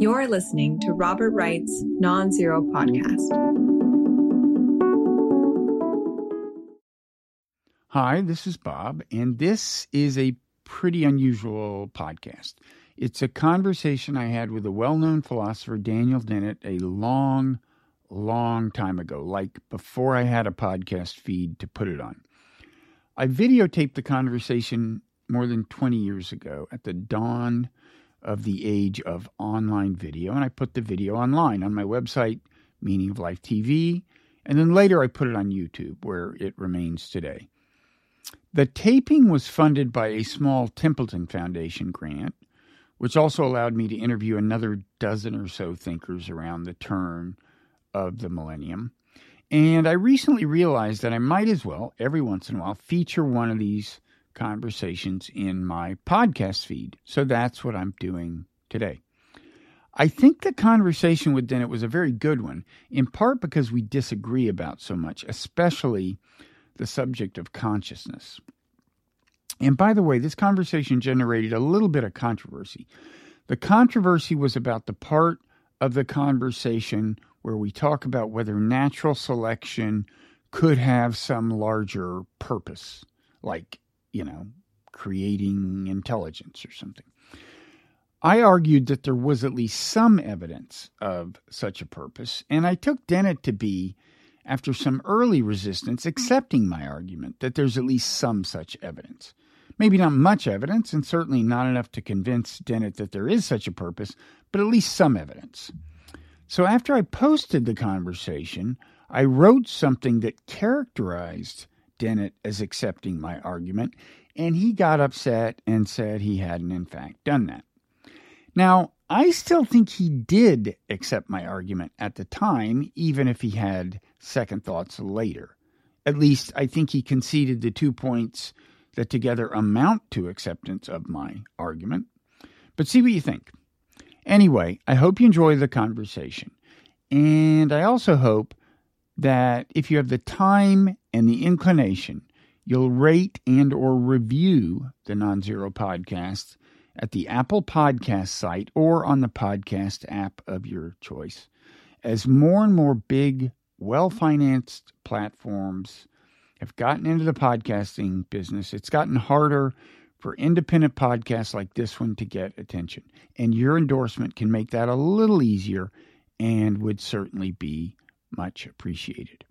You're listening to Robert Wright's Non Zero Podcast. Hi, this is Bob, and this is a pretty unusual podcast. It's a conversation I had with a well known philosopher, Daniel Dennett, a long, long time ago, like before I had a podcast feed to put it on. I videotaped the conversation more than 20 years ago at the dawn of the age of online video, and I put the video online on my website, Meaning of Life TV, and then later I put it on YouTube, where it remains today. The taping was funded by a small Templeton Foundation grant, which also allowed me to interview another dozen or so thinkers around the turn of the millennium. And I recently realized that I might as well, every once in a while, feature one of these conversations in my podcast feed. So that's what I'm doing today. I think the conversation with Dennett was a very good one, in part because we disagree about so much, especially the subject of consciousness. And by the way, this conversation generated a little bit of controversy. The controversy was about the part of the conversation where we talk about whether natural selection could have some larger purpose, like you know, creating intelligence or something. I argued that there was at least some evidence of such a purpose, and I took Dennett to be, after some early resistance, accepting my argument that there's at least some such evidence. Maybe not much evidence, and certainly not enough to convince Dennett that there is such a purpose, but at least some evidence. So after I posted the conversation, I wrote something that characterized Dennett as accepting my argument, and he got upset and said he hadn't, in fact, done that. Now, I still think he did accept my argument at the time, even if he had second thoughts later. At least, I think he conceded the two points that together amount to acceptance of my argument. But see what you think. Anyway, I hope you enjoy the conversation. And I also hope that if you have the time and the inclination, you'll rate and or review the Non-Zero podcast at the Apple Podcast site or on the podcast app of your choice. As more and more big, well-financed platforms have gotten into the podcasting business, it's gotten harder for independent podcasts like this one to get attention. And your endorsement can make that a little easier and would certainly be much appreciated.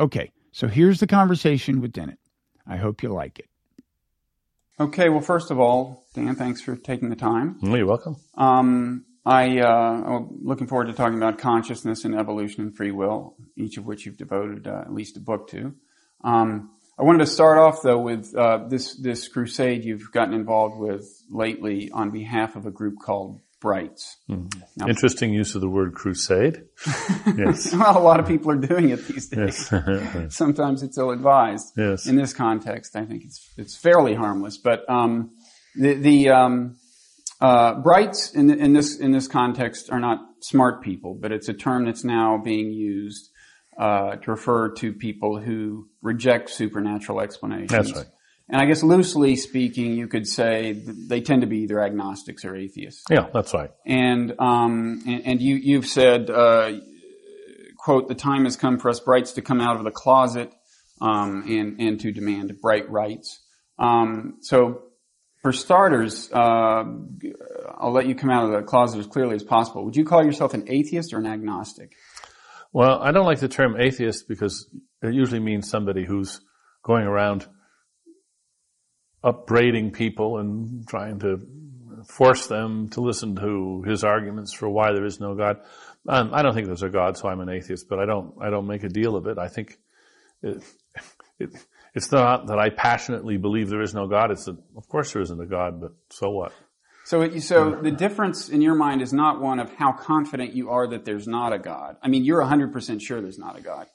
Okay, so here's the conversation with Dennett. I hope you like it. Okay, well, first of all, Dan, thanks for taking the time. you're welcome. Um, I, uh, I'm looking forward to talking about consciousness and evolution and free will, each of which you've devoted uh, at least a book to. Um, I wanted to start off though with uh, this this crusade you've gotten involved with lately on behalf of a group called Brights. Mm. Now, Interesting use of the word crusade. yes. well, a lot of people are doing it these days. Yes. Sometimes it's ill advised. Yes. In this context, I think it's it's fairly harmless. But um, the the um, uh, Brights in, in this in this context are not smart people, but it's a term that's now being used uh, to refer to people who reject supernatural explanations. That's right. And I guess loosely speaking, you could say they tend to be either agnostics or atheists. Yeah, that's right. And um, and, and, you you've said, uh, quote, the time has come for us brights to come out of the closet um, and and to demand bright rights. Um, so, for starters, uh, I'll let you come out of the closet as clearly as possible. Would you call yourself an atheist or an agnostic? Well, I don't like the term atheist because it usually means somebody who's going around upbraiding people and trying to force them to listen to his arguments for why there is no God. Um, I don't think there's a God, so I'm an atheist, but I don't, I don't make a deal of it. I think it, it, it's not that I passionately believe there is no God. It's that, of course there isn't a God, but so what? So, so the difference in your mind is not one of how confident you are that there's not a God. I mean, you're 100% sure there's not a God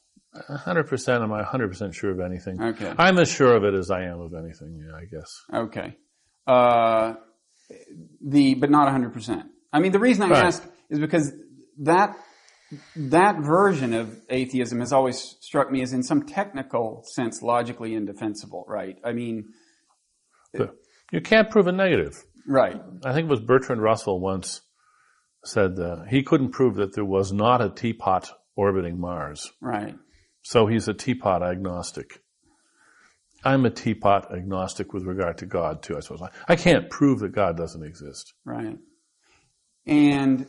hundred percent. Am I hundred percent sure of anything? Okay. I'm as sure of it as I am of anything. Yeah, I guess. Okay. Uh, the but not hundred percent. I mean, the reason I right. ask is because that that version of atheism has always struck me as, in some technical sense, logically indefensible. Right? I mean, you can't prove a negative. Right. I think it was Bertrand Russell once said uh, he couldn't prove that there was not a teapot orbiting Mars. Right. So he's a teapot agnostic. I'm a teapot agnostic with regard to God too, I suppose. I can't prove that God doesn't exist. Right. And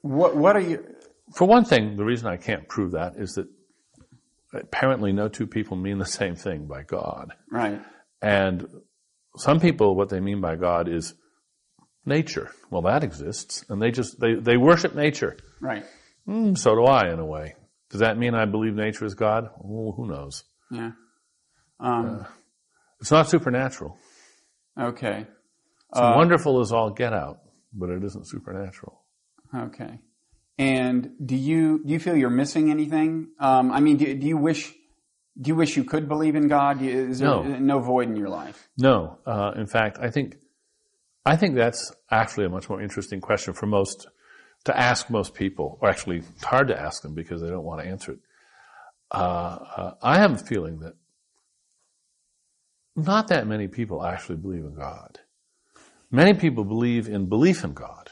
what what are you For one thing, the reason I can't prove that is that apparently no two people mean the same thing by God. right. And some people, what they mean by God is nature. Well, that exists. And they just, they, they worship nature. Right. Mm, so do I, in a way. Does that mean I believe nature is God? Who knows? Yeah. Um, It's not supernatural. okay. It's wonderful as all get out, but it isn't supernatural. Okay. And do you do you feel you're missing anything? Um, I mean, do, do you wish do you wish you could believe in God? Is there No. no void in your life? No, uh, in fact, I think I think that's actually a much more interesting question for most to ask most people, or actually it's hard to ask them because they don't want to answer it. Uh, uh, I have a feeling that not that many people actually believe in God. Many people believe in belief in God.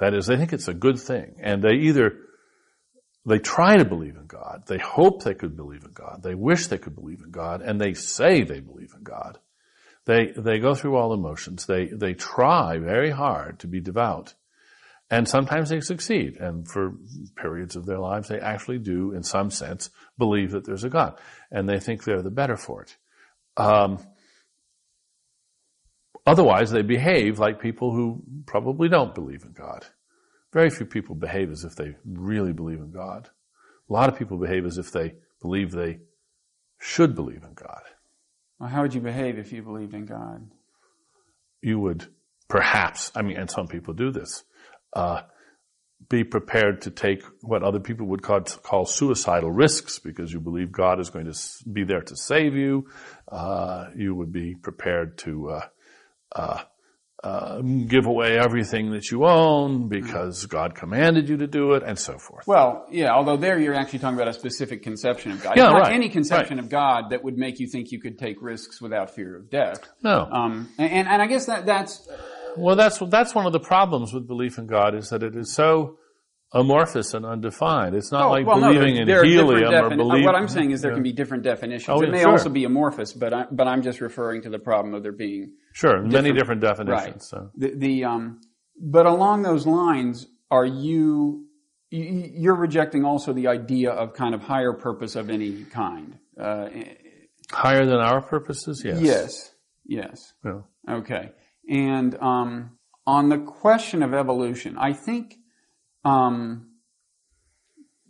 That is, they think it's a good thing, and they either they try to believe in God, they hope they could believe in God, they wish they could believe in God, and they say they believe in God. They they go through all the motions. They they try very hard to be devout, and sometimes they succeed. And for periods of their lives, they actually do, in some sense, believe that there's a God, and they think they're the better for it. Um, otherwise, they behave like people who probably don't believe in God. Very few people behave as if they really believe in God. A lot of people behave as if they believe they should believe in God. Well, how would you behave if you believed in God? you would perhaps, I mean, and some people do this, uh, be prepared to take what other people would call, call suicidal risks because you believe God is going to be there to save you. Uh, you would be prepared to uh, uh, uh, give away everything that you own because God commanded you to do it, and so forth. Well, yeah. Although there you're actually talking about a specific conception of God. Yeah, not right, any conception of God that would make you think you could take risks without fear of death. No. Um, and and I guess that that's Well, that's that's one of the problems with belief in God is that it is so amorphous and undefined. It's not Oh, like well, no, believing there- in there different helium or defini- believing. What I'm saying is there Yeah. can be different definitions. Oh, it may sure. also be amorphous, but I, but I'm just referring to the problem of there being Sure, many different right. definitions. So. The, the um, but along those lines, are you you- you're rejecting also the idea of kind of higher purpose of any kind? Uh, Higher than our purposes, yes. yes, yes. Yeah. Okay. And um, on the question of evolution, I think um,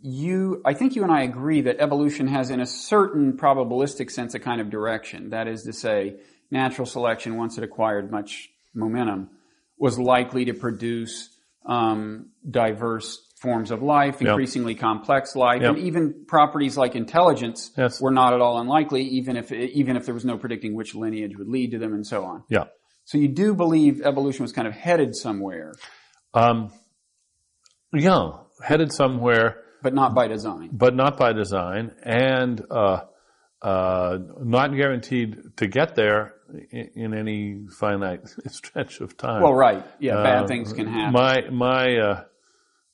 you, I think you and I agree that evolution has, in a certain probabilistic sense, a kind of direction. That is to say, natural selection, once it acquired much momentum, was likely to produce um, diverse forms of life, increasingly complex life, Yep. and even properties like intelligence Yes. were not at all unlikely, even if even if there was no predicting which lineage would lead to them, and so on. Yeah. So you do believe evolution was kind of headed somewhere, Um, yeah, headed somewhere, but not by design. but not by design, and uh, uh, not guaranteed to get there in, in any finite stretch of time. Well, right. Yeah, bad Uh, things can happen. My my uh,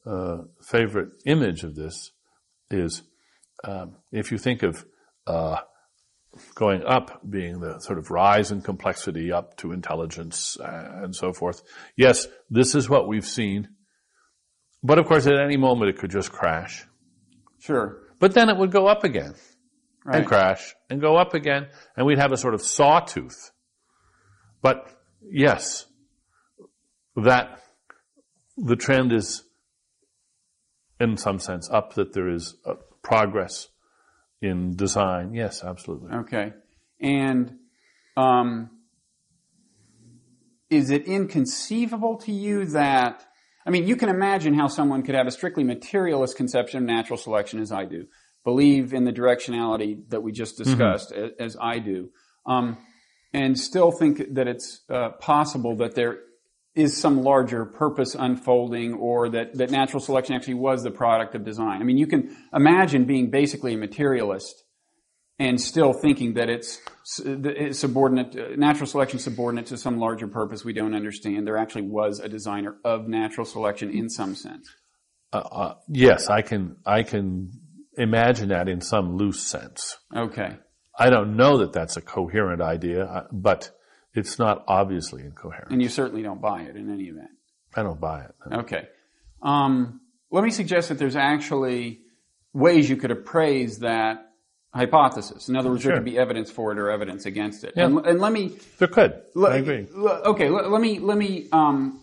uh, favorite image of this is um, if you think of uh, going up being the sort of rise in complexity up to intelligence uh, and so forth. Yes, this is what we've seen, but of course, at any moment it could just crash. Sure. But then it would go up again Right. and crash and go up again, and we'd have a sort of sawtooth. But yes, that the trend is in some sense up, that there is uh progress in design. Yes, absolutely. Okay. And um, is it inconceivable to you that, I mean, you can imagine how someone could have a strictly materialist conception of natural selection as I do, believe in the directionality that we just discussed a- as, I do, um, and still think that it's uh, possible that there is some larger purpose unfolding or that, that natural selection actually was the product of design. I mean, you can imagine being basically a materialist and still thinking that it's subordinate, natural selection subordinate to some larger purpose we don't understand. There actually was a designer of natural selection in some sense. Uh, uh, yes, I can. I can imagine that in some loose sense. Okay. I don't know that that's a coherent idea, uh, but it's not obviously incoherent. And you certainly don't buy it in any event. I don't buy it. No. Okay. Um, let me suggest that there's actually ways you could appraise that hypothesis. In other words, sure. there could be evidence for it or evidence against it. Yeah. And, and let me. There could. Let, I agree. Okay. Let, let me let me um,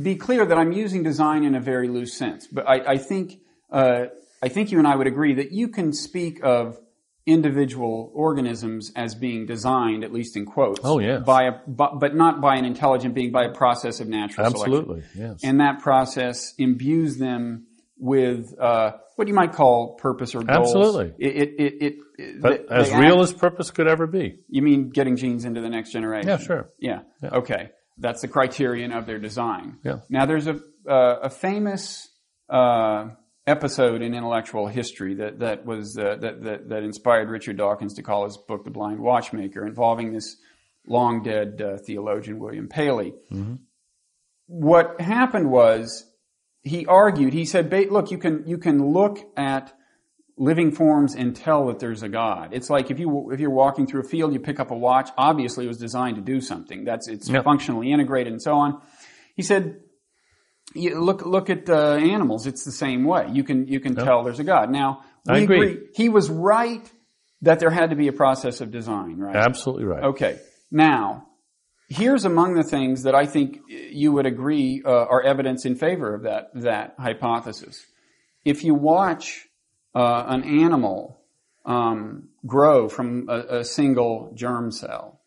be clear that I'm using design in a very loose sense, but I, I think uh, I think you and I would agree that you can speak of individual organisms as being designed, at least in quotes. Oh yeah. By a, but not by an intelligent being, by a process of natural Absolutely, selection. yes. And that process imbues them with uh, what you might call purpose or goals. Absolutely. It, it, it, it but they, as they real act, as purpose could ever be. You mean getting genes into the next generation? Yeah, sure. Yeah. yeah. Okay. That's the criterion of their design. Yeah. Now there's a uh, a famous uh, episode in intellectual history that that was uh, that, that, that inspired Richard Dawkins to call his book The Blind Watchmaker, involving this long dead uh, theologian William Paley. Mm-hmm. What happened was he argued, he said, look, you can, you can look at living forms and tell that there's a God. It's like if you, if you're walking through a field, you pick up a watch, obviously it was designed to do something. That's, it's yep. functionally integrated and so on. He said, look, look at uh, animals. It's the same way. You can, you can yep. tell there's a God. Now, I agree. agree. He was right that there had to be a process of design, right? Absolutely right. Okay. Now, here's among the things that I think you would agree uh, are evidence in favor of that that hypothesis. If you watch uh, an animal um, grow from a, a, single germ cell,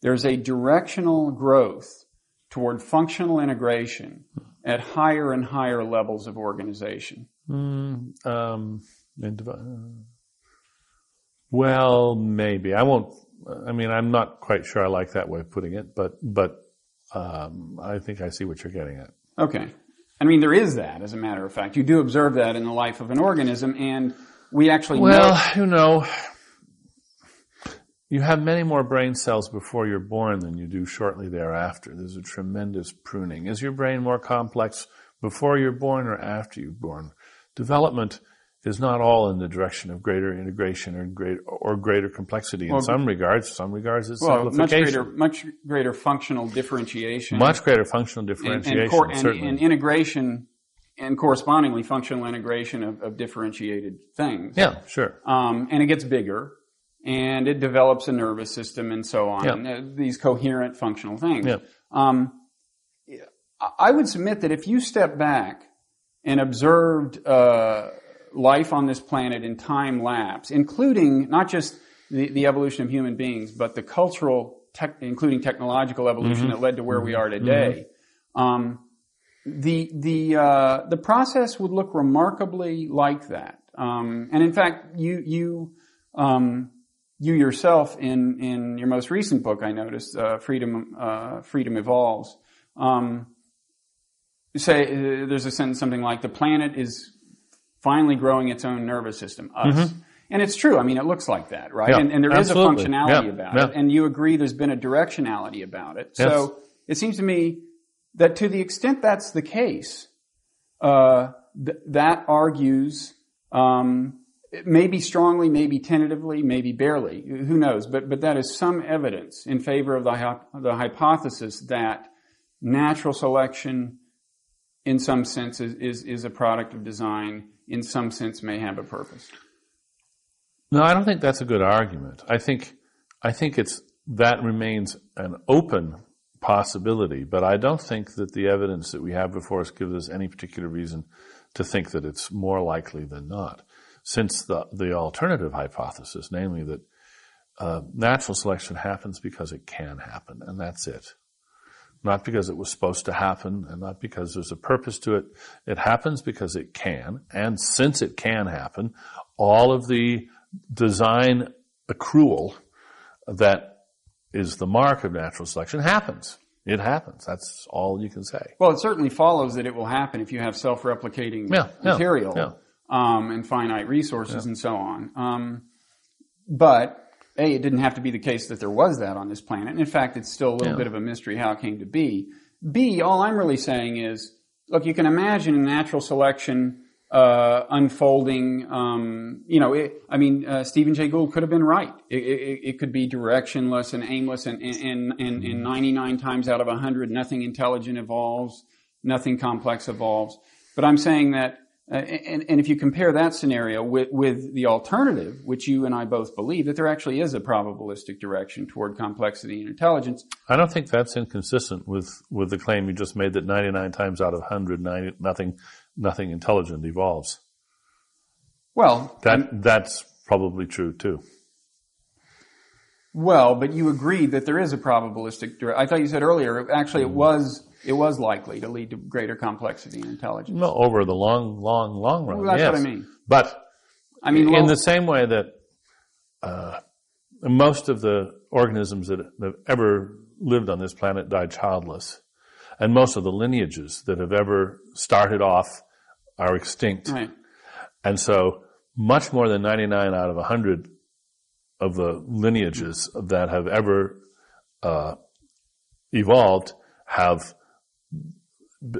there's a directional growth toward functional integration at higher and higher levels of organization. Mm, um, uh, well, maybe I won't I mean, I'm not quite sure I like that way of putting it, but but um, I think I see what you're getting at. Okay. I mean, there is that, as a matter of fact. You do observe that in the life of an organism, and we actually well, know. you know, you have many more brain cells before you're born than you do shortly thereafter. There's a tremendous pruning. Is your brain more complex before you're born or after you're born? Development is not all in the direction of greater integration or greater or greater complexity in well, some regards. Some regards it's well, simplification. Much greater, much greater functional differentiation. Much greater functional differentiation, and, and, cor- and, and integration, and correspondingly functional integration of, of differentiated things. Yeah, sure. Um, and it gets bigger, and it develops a nervous system and so on. Yeah. Uh, these coherent functional things. Yeah. Um, I would submit that if you step back and observed. Uh, life on this planet in time lapse, including not just the, the evolution of human beings, but the cultural, tech, including technological evolution mm-hmm. that led to where we are today. Mm-hmm. Um, the the uh, the process would look remarkably like that. Um, and in fact, you you um, you yourself in in your most recent book, I noticed, uh, freedom uh, freedom evolves. Um, say uh, there's a sentence something like the planet is finally growing its own nervous system, us. Mm-hmm. And it's true. I mean, it looks like that, right? Yeah, and, and, there absolutely. is a functionality yeah, about yeah. it. And you agree there's been a directionality about it. Yes. So it seems to me that to the extent that's the case, uh, th- that argues, um, maybe strongly, maybe tentatively, maybe barely, who knows? But but that is some evidence in favor of the the hypothesis that natural selection, in some sense, is, is, is a product of design in some sense may have a purpose. No, I don't think that's a good argument. I think, I think it's, that remains an open possibility, but I don't think that the evidence that we have before us gives us any particular reason to think that it's more likely than not. Since the, the alternative hypothesis, namely that uh, natural selection happens because it can happen, and that's it not because it was supposed to happen and not because there's a purpose to it. It happens because it can. And since it can happen, all of the design accrual that is the mark of natural selection happens. It happens. That's all you can say. Well, it certainly follows that it will happen if you have self-replicating yeah, material yeah, um, and finite resources and so on. Um, but a, it didn't have to be the case that there was that on this planet. And in fact, it's still a little Yeah. bit of a mystery how it came to be. B, all I'm really saying is, look, you can imagine a natural selection uh, unfolding. Um, you know, it, I mean, uh, Stephen Jay Gould could have been right. It, it, it could be directionless and aimless, and and, and, and 99 times out of 100, nothing intelligent evolves, nothing complex evolves. But I'm saying that, uh, and, and if you compare that scenario with, with the alternative, which you and I both believe, that there actually is a probabilistic direction toward complexity and intelligence, I don't think that's inconsistent with, with the claim you just made that 99 times out of 100, 90, nothing, nothing intelligent evolves. well, That, that's probably true too. Well, but you agreed that there is a probabilistic. dire- I thought you said earlier. Actually, it was it was likely to lead to greater complexity and intelligence. No, over the long, long, long run. Well, that's yes. what I mean. But I mean, in the same way that uh, most of the organisms that have ever lived on this planet died childless, and most of the lineages that have ever started off are extinct. right. And so much more than 99 out of 100 of the lineages that have ever uh, evolved have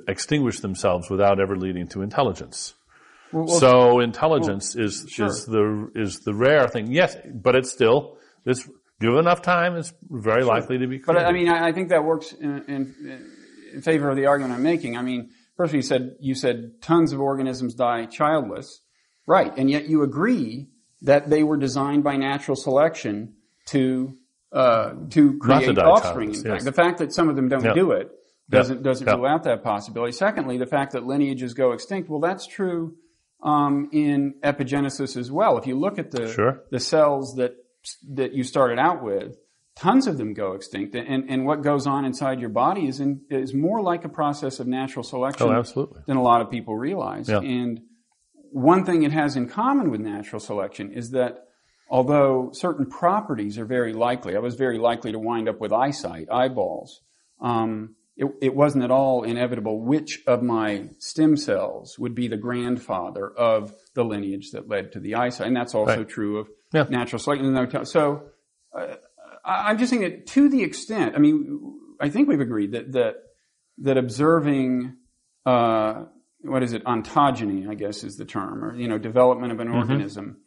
extinguished themselves without ever leading to intelligence. Well, well, so intelligence is sure. is the is the rare thing. Yes, but it's still this. Give enough time, it's very likely to be. but I mean, I, I think that works in, in, in favor of the argument I'm making. I mean, first you said you said tons of organisms die childless, right? And yet you agree that they were designed by natural selection to uh, to create to offspring. In fact, yes. the fact that some of them don't Yeah. do it doesn't doesn't Yeah. rule out that possibility. Secondly, the fact that lineages go extinct. Well, that's true um, in epigenesis as well. If you look at the Sure. the cells that that you started out with, tons of them go extinct, and and what goes on inside your body is in, is more like a process of natural selection oh, absolutely. than a lot of people realize. Yeah. And one thing it has in common with natural selection is that although certain properties are very likely, I was very likely to wind up with eyesight, eyeballs. Um, it, it wasn't at all inevitable which of my stem cells would be the grandfather of the lineage that led to the eyesight, and that's also Right. true of Yeah. natural selection. So uh, I- I'm just saying that to the extent, I mean, I think we've agreed that that that observing uh, what is it ontogeny, I guess is the term, or you know, development of an organism.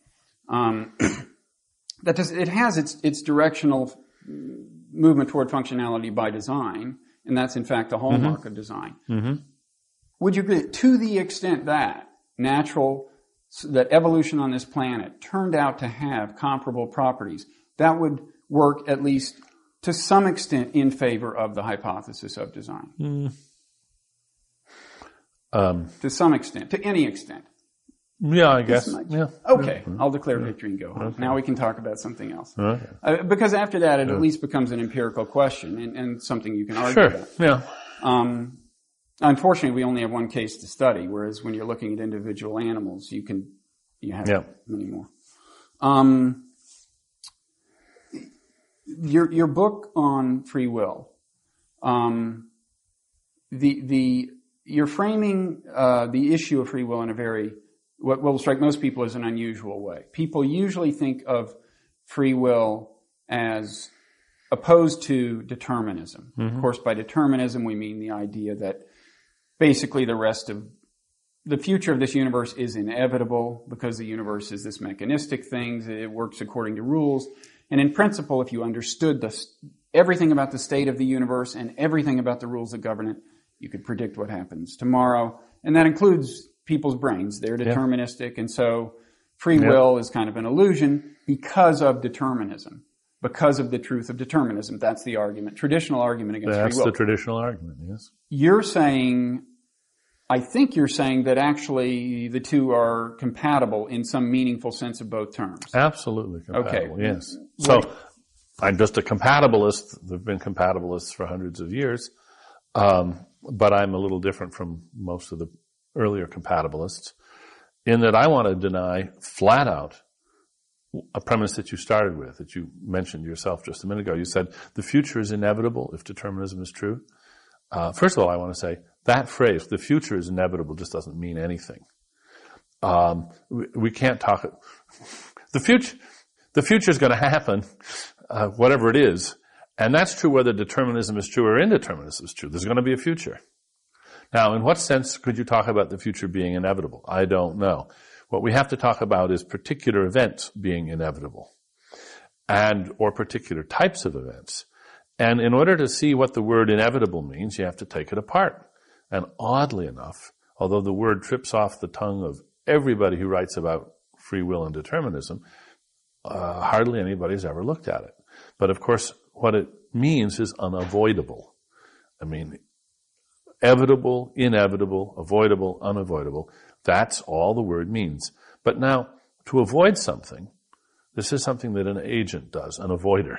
Um, that does, it has its its directional movement toward functionality by design, and that's in fact the hallmark of design. Would you agree to the extent that natural that evolution on this planet turned out to have comparable properties, that would work at least to some extent in favor of the hypothesis of design. Um, To some extent, to any extent. Yeah, I guess. Yeah. Okay, I'll declare victory and go home. Now we can talk about something else. Okay. Uh, because after that, it at least becomes an empirical question and, and something you can argue Sure. about. Yeah. Um, unfortunately, we only have one case to study, whereas when you're looking at individual animals, you can you have Yeah. many more. Um, your your book on free will, um, the the you're framing uh, the issue of free will in a very what will strike most people as an unusual way. People usually think of free will as opposed to determinism. Mm-hmm. Of course, by determinism, we mean the idea that basically the rest of the future of this universe is inevitable because the universe is this mechanistic thing. It works according to rules. And in principle, if you understood the, everything about the state of the universe and everything about the rules that govern it, you could predict what happens tomorrow. And that includes people's brains. They're deterministic. And so free Yeah. will is kind of an illusion because of determinism, because of the truth of determinism. That's the argument, traditional argument against That's free will That's the traditional argument, yes. you're saying, I think you're saying that actually the two are compatible in some meaningful sense of both terms. Absolutely compatible, Okay. yes. So, I'm just a compatibilist. There've been compatibilists for hundreds of years. Um, but I'm a little different from most of the earlier compatibilists in that I want to deny flat out a premise that you started with, that you mentioned yourself just a minute ago. You said the future is inevitable if determinism is true. Uh, first of all, I want to say that phrase, the future is inevitable, just doesn't mean anything. Um, we, we can't talk, the future, the future is going to happen, uh, whatever it is. And that's true whether determinism is true or indeterminism is true. There's going to be a future. Now, in what sense could you talk about the future being inevitable? I don't know. What we have to talk about is particular events being inevitable and or particular types of events. And in order to see what the word inevitable means, you have to take it apart. And oddly enough, although the word trips off the tongue of everybody who writes about free will and determinism, uh, hardly anybody's ever looked at it. But of course, what it means is unavoidable. I mean, evitable, inevitable, avoidable, unavoidable. That's all the word means. But now, to avoid something, this is something that an agent does, an avoider.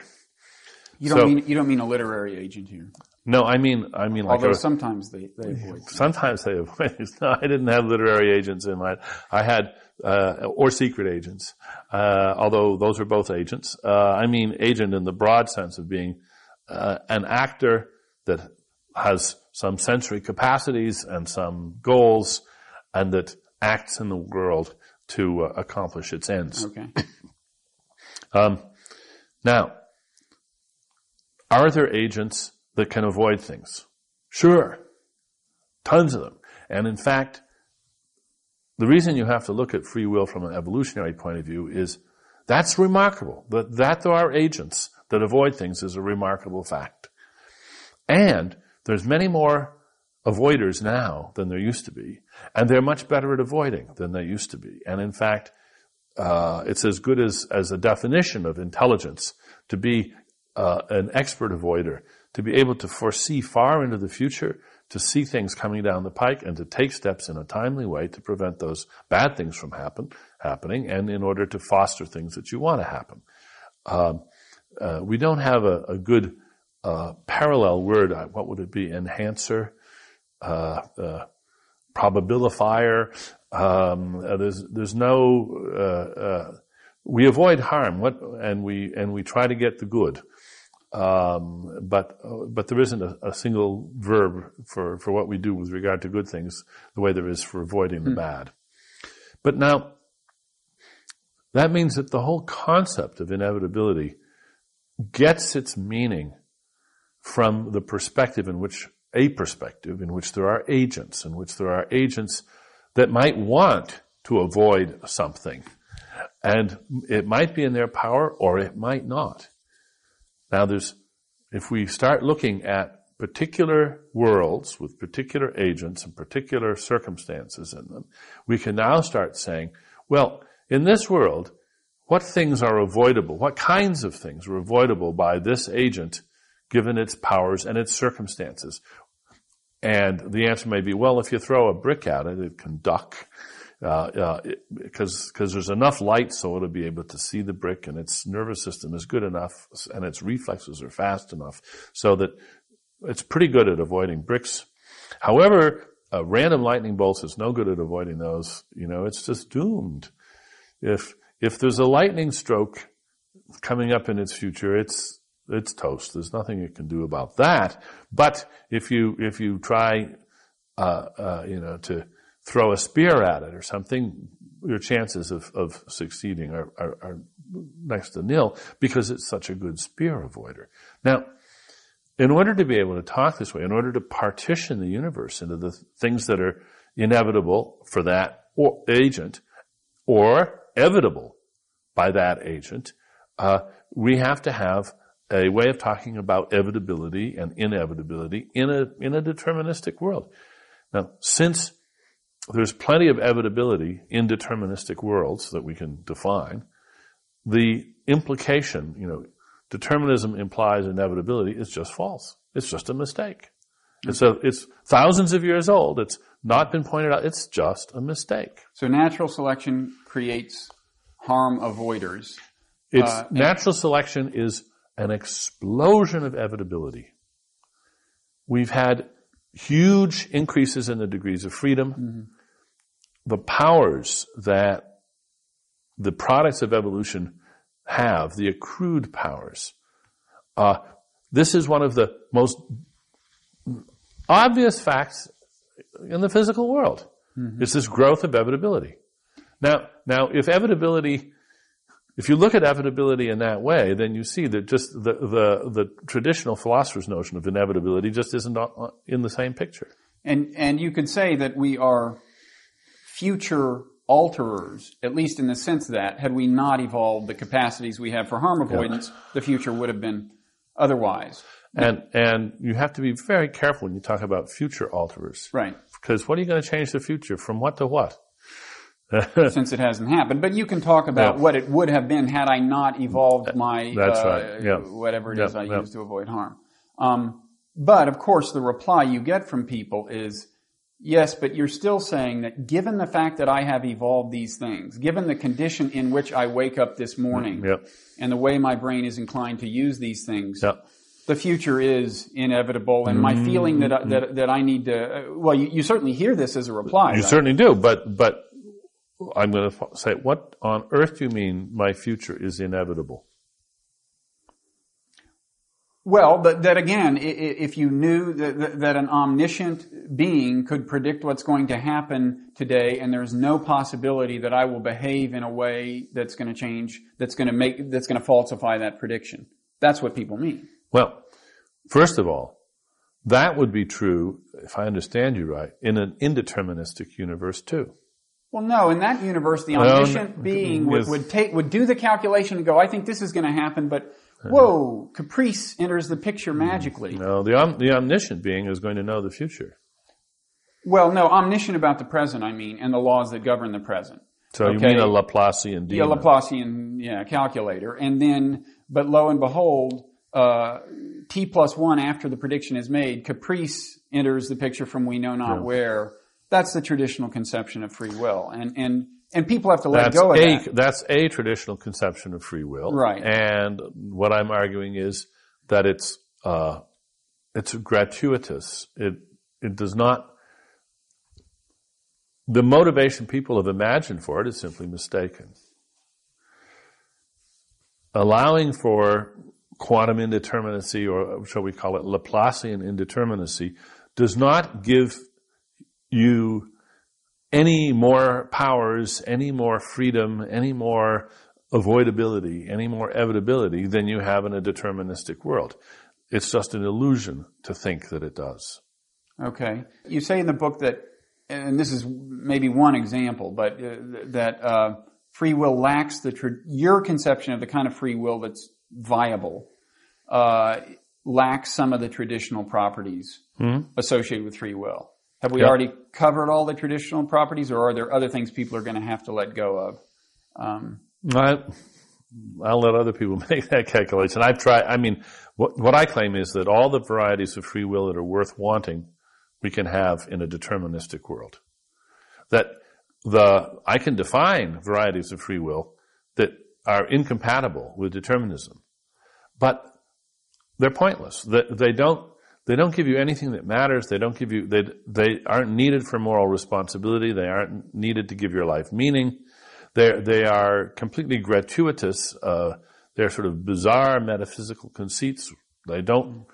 You don't So- mean you don't mean a literary agent here, No, I mean, I mean like although a, sometimes they, they avoid. Sometimes they avoid. No, I didn't have literary agents in mind. I had uh, or secret agents, uh, although those are both agents. Uh, I mean agent in the broad sense of being uh, an actor that has some sensory capacities and some goals, and that acts in the world to uh, accomplish its ends. Okay. Um, now, are there agents that can avoid things? Sure. Tons of them. And in fact, the reason you have to look at free will from an evolutionary point of view is that's remarkable. That, that there are agents that avoid things is a remarkable fact. And there's many more avoiders now than there used to be. And they're much better at avoiding than they used to be. And in fact, uh, it's as good as, as a definition of intelligence to be uh, an expert avoider, to be able to foresee far into the future, to see things coming down the pike, and to take steps in a timely way to prevent those bad things from happen happening, and in order to foster things that you want to happen. Um, uh, we don't have a, a good uh, parallel word. Uh, What would it be? Enhancer, uh, uh, probabilifier. Um, uh, there's there's no uh, uh, we avoid harm what and we and we try to get the good um, but uh, but there isn't a, a single verb for for what we do with regard to good things the way there is for avoiding the bad but now that means that the whole concept of inevitability gets its meaning from the perspective in which a perspective in which there are agents in which there are agents that might want to avoid something. And it might be in their power or it might not. Now there's if we start looking at particular worlds with particular agents and particular circumstances in them we can now start saying well in this world what things are avoidable? What kinds of things are avoidable by this agent given its powers and its circumstances and the answer may be, well, if you throw a brick at it, it can duck. Because uh, because there's enough light so it'll be able to see the brick and its nervous system is good enough and its reflexes are fast enough so that it's pretty good at avoiding bricks. However, uh, random lightning bolts is no good at avoiding those. You know, it's just doomed. If if there's a lightning stroke coming up in its future, it's it's toast. There's nothing you can do about that. But if you if you try, uh, uh, you know, to throw a spear at it or something, your chances of, of succeeding are, are, are next to nil because it's such a good spear avoider. Now, in order to be able to talk this way, in order to partition the universe into the things that are inevitable for that or agent or evitable by that agent, uh, we have to have a way of talking about evitability and inevitability in a in a deterministic world. Now, since there's plenty of evitability in deterministic worlds that we can define, the implication, you know, determinism implies inevitability is just false. It's just a mistake. It's a, it's thousands of years old. It's not been pointed out. It's just a mistake. So natural selection creates harm avoiders. It's Uh, and- natural selection is an explosion of evitability. We've had huge increases in the degrees of freedom. The powers that the products of evolution have, the accrued powers, uh, this is one of the most obvious facts in the physical world. It's this growth of evitability. Now, now, if evitability if you look at inevitability in that way, then you see that just the, the, the traditional philosopher's notion of inevitability just isn't in the same picture. And, and you could say that we are future alterers, at least in the sense that had we not evolved the capacities we have for harm avoidance, yeah. the future would have been otherwise. And, and you have to be very careful when you talk about future alterers. Right. Because what are you going to change the future? From what to what? since it hasn't happened. But you can talk about yeah. what it would have been had I not evolved my That's uh, right. yeah. whatever it is I use to avoid harm. Um, but of course, the reply you get from people is, yes, but you're still saying that given the fact that I have evolved these things, given the condition in which I wake up this morning, yep. and the way my brain is inclined to use these things, the future is inevitable. And my mm-hmm. feeling that I, that that I need to, uh, well, you, you, certainly hear this as a reply. You right? certainly do, but but I'm going to say, what on earth do you mean my future is inevitable? Well, but that again, if you knew that, that an omniscient being could predict what's going to happen today, and there's no possibility that I will behave in a way that's going to change, that's going to make, that's going to falsify that prediction. That's what people mean. Well, first of all, that would be true, if I understand you right, in an indeterministic universe too. Well, no. In that universe, the omniscient um, being would, would take would do the calculation and go, "I think this is going to happen," but whoa, caprice enters the picture magically. No, the om- the omniscient being is going to know the future. Well, no, omniscient about the present, I mean, and the laws that govern the present. So okay. you mean a Laplacian demon? Yeah, Laplacian, yeah, calculator, and then, but lo and behold, uh, t plus one after the prediction is made, caprice enters the picture from we know not yeah. where that's the traditional conception of free will. And, and, and people have to let that's go of a, that. That's a traditional conception of free will. Right. And what I'm arguing is that it's, uh, it's gratuitous. It, it does not, the motivation people have imagined for it is simply mistaken. Allowing for quantum indeterminacy, or shall we call it Laplacian indeterminacy, does not give you any more powers, any more freedom, any more avoidability, any more evitability than you have in a deterministic world. It's just an illusion to think that it does. Okay. You say in the book that, and this is maybe one example, but uh, that uh, free will lacks the tra- your conception of the kind of free will that's viable uh, lacks some of the traditional properties mm-hmm. associated with free will. Have we yep. already covered all the traditional properties, or are there other things people are going to have to let go of? Um, I, I'll let other people make that calculation. I've tried. I mean, what, what I claim is that all the varieties of free will that are worth wanting, we can have in a deterministic world. That the I can define varieties of free will that are incompatible with determinism, but they're pointless. That they don't they don't give you anything that matters. They don't give you, they, they aren't needed for moral responsibility. They aren't needed to give your life meaning. They're, they are completely gratuitous. Uh, they're sort of bizarre metaphysical conceits. They don't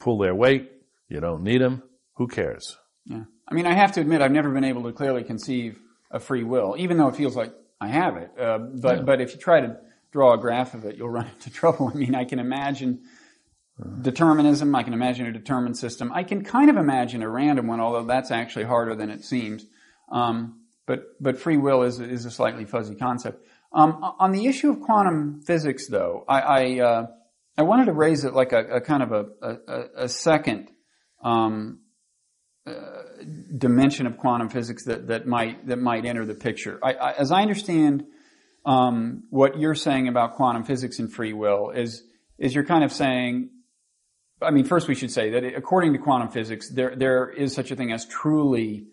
pull their weight. You don't need them. Who cares? Yeah. I mean, I have to admit, I've never been able to clearly conceive a free will, even though it feels like I have it. Uh, but, yeah. but if you try to draw a graph of it, you'll run into trouble. I mean, I can imagine determinism. I can imagine a determined system. I can kind of imagine a random one, although that's actually harder than it seems. Um, but but free will is is a slightly fuzzy concept. Um, on the issue of quantum physics, though, I I, uh, I wanted to raise it like a, a kind of a a, a second um, uh, dimension of quantum physics that that might that might enter the picture. I, I, as I understand um, what you're saying about quantum physics and free will is is you're kind of saying I mean, first we should say that according to quantum physics, there there is such a thing as truly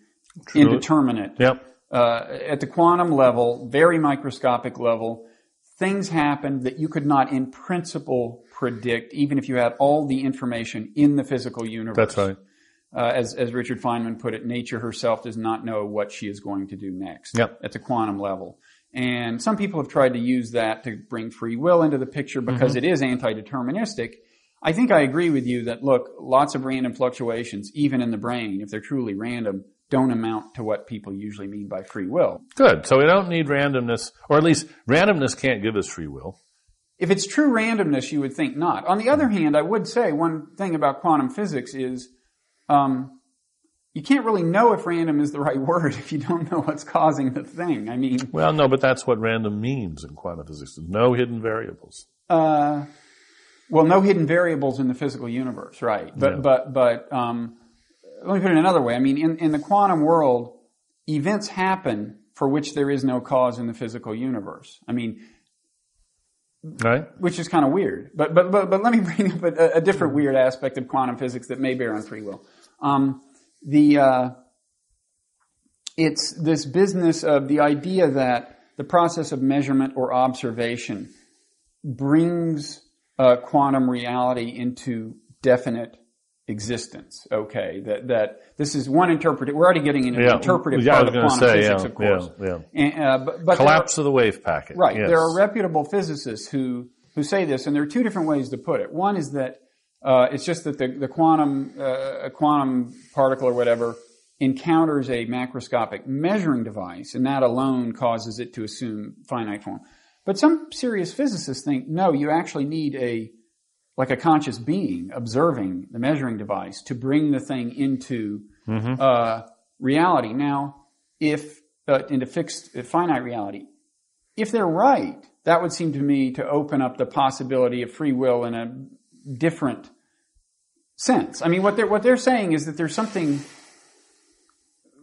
True. indeterminate. Yep. Uh, at the quantum level, very microscopic level, things happen that you could not, in principle, predict, even if you had all the information in the physical universe. That's right. Uh, as as Richard Feynman put it, nature herself does not know what she is going to do next. Yep. At the quantum level. And some people have tried to use that to bring free will into the picture because mm-hmm. it is anti-deterministic I think I agree with you that look, lots of random fluctuations, even in the brain, if they're truly random, don't amount to what people usually mean by free will. Good. So we don't need randomness, or at least randomness can't give us free will. If it's true randomness, you would think not. On the other hand, I would say one thing about quantum physics is um, you can't really know if random is the right word if you don't know what's causing the thing. I mean, Well, no, but that's what random means in quantum physics. No hidden variables. uh, well, no hidden variables in the physical universe, right? But Yeah. but but um, let me put it another way. I mean, in in the quantum world, events happen for which there is no cause in the physical universe. I mean, Right? which is kind of weird. But but but but let me bring up a, a different weird aspect of quantum physics that may bear on free will. Um, the uh, it's this business of the idea that the process of measurement or observation brings uh, quantum reality into definite existence. Okay, that that this is one interpretive. We're already getting into the interpretive yeah, part of quantum say, physics, yeah, of course. yeah, yeah. And, uh, but, but there are- Collapse of the wave packet. Right. Yes. There are reputable physicists who, who say this, and there are two different ways to put it. One is that uh, it's just that the, the quantum, uh, a quantum particle or whatever encounters a macroscopic measuring device, and that alone causes it to assume finite form. But some serious physicists think, no, you actually need a, like a conscious being observing the measuring device to bring the thing into uh, reality. Now, if uh, into fixed uh, finite reality, if they're right, that would seem to me to open up the possibility of free will in a different sense. I mean, what they're what they're saying is that there's something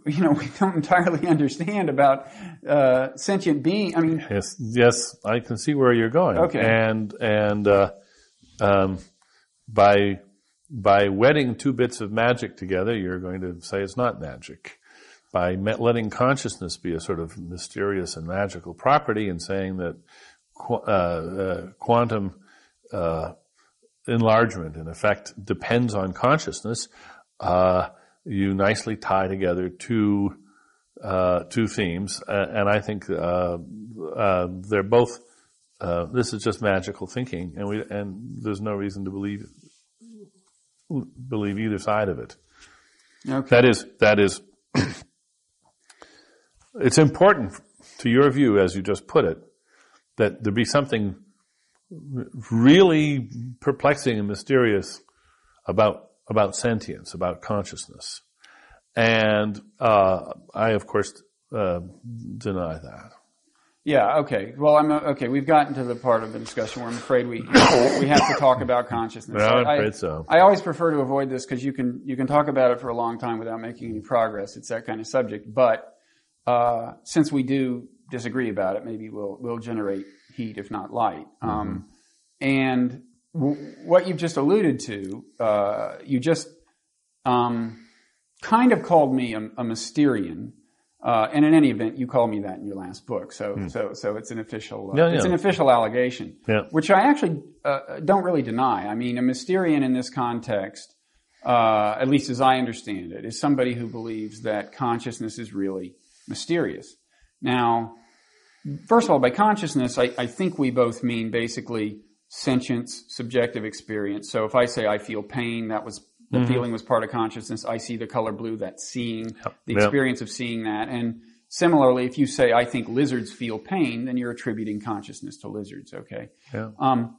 you know we don't entirely understand about uh, sentient being. I mean, Yes, yes, I can see where you're going. Okay. And and uh, um, by by wedding two bits of magic together, you're going to say it's not magic. By letting consciousness be a sort of mysterious and magical property, and saying that qu- uh, uh, quantum uh, enlargement, in effect, depends on consciousness, uh, you nicely tie together two uh, two themes, uh, and I think uh, uh, they're both. Uh, this is just magical thinking, and we and there's no reason to believe believe either side of it. okay, That is that is. it's important to your view, as you just put it, that there be something really perplexing and mysterious about about sentience, about consciousness, and uh, I, of course, uh, deny that. yeah, okay. Well, I'm uh, okay. We've gotten to the part of the discussion where I'm afraid we we have to talk about consciousness. Well, I'm I- afraid so. I always prefer to avoid this because you can you can talk about it for a long time without making any progress. It's that kind of subject. But uh, since we do disagree about it, maybe we'll we'll generate heat if not light. Um, and w- what you've just alluded to, uh, you just um, kind of called me a, a Mysterian. Uh, and in any event, you called me that in your last book, so so so it's an official uh, Yeah, it's an official allegation, Yeah. which I actually uh, don't really deny. I mean, a Mysterian in this context, uh, at least as I understand it, is somebody who believes that consciousness is really mysterious. Now, first of all, by consciousness, I, I think we both mean basically sentience, subjective experience. So if I say I feel pain, that was the feeling was part of consciousness. I see the color blue, that's seeing, the Yep. experience of seeing that. And similarly, if you say I think lizards feel pain, then you're attributing consciousness to lizards, okay? Yeah. Um,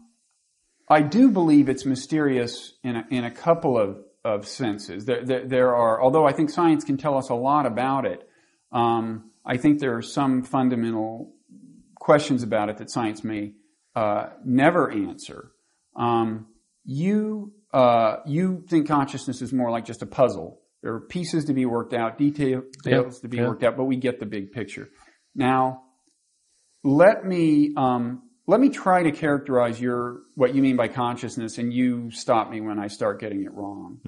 I do believe it's mysterious in a, in a couple of, of senses. There, there, there are, although I think science can tell us a lot about it, um, I think there are some fundamental questions about it that science may uh, never answer. Um, you uh, you think consciousness is more like just a puzzle. There are pieces to be worked out, detail- details to be yeah. worked out, but we get the big picture. Now, let me um, let me try to characterize your what you mean by consciousness, and you stop me when I start getting it wrong.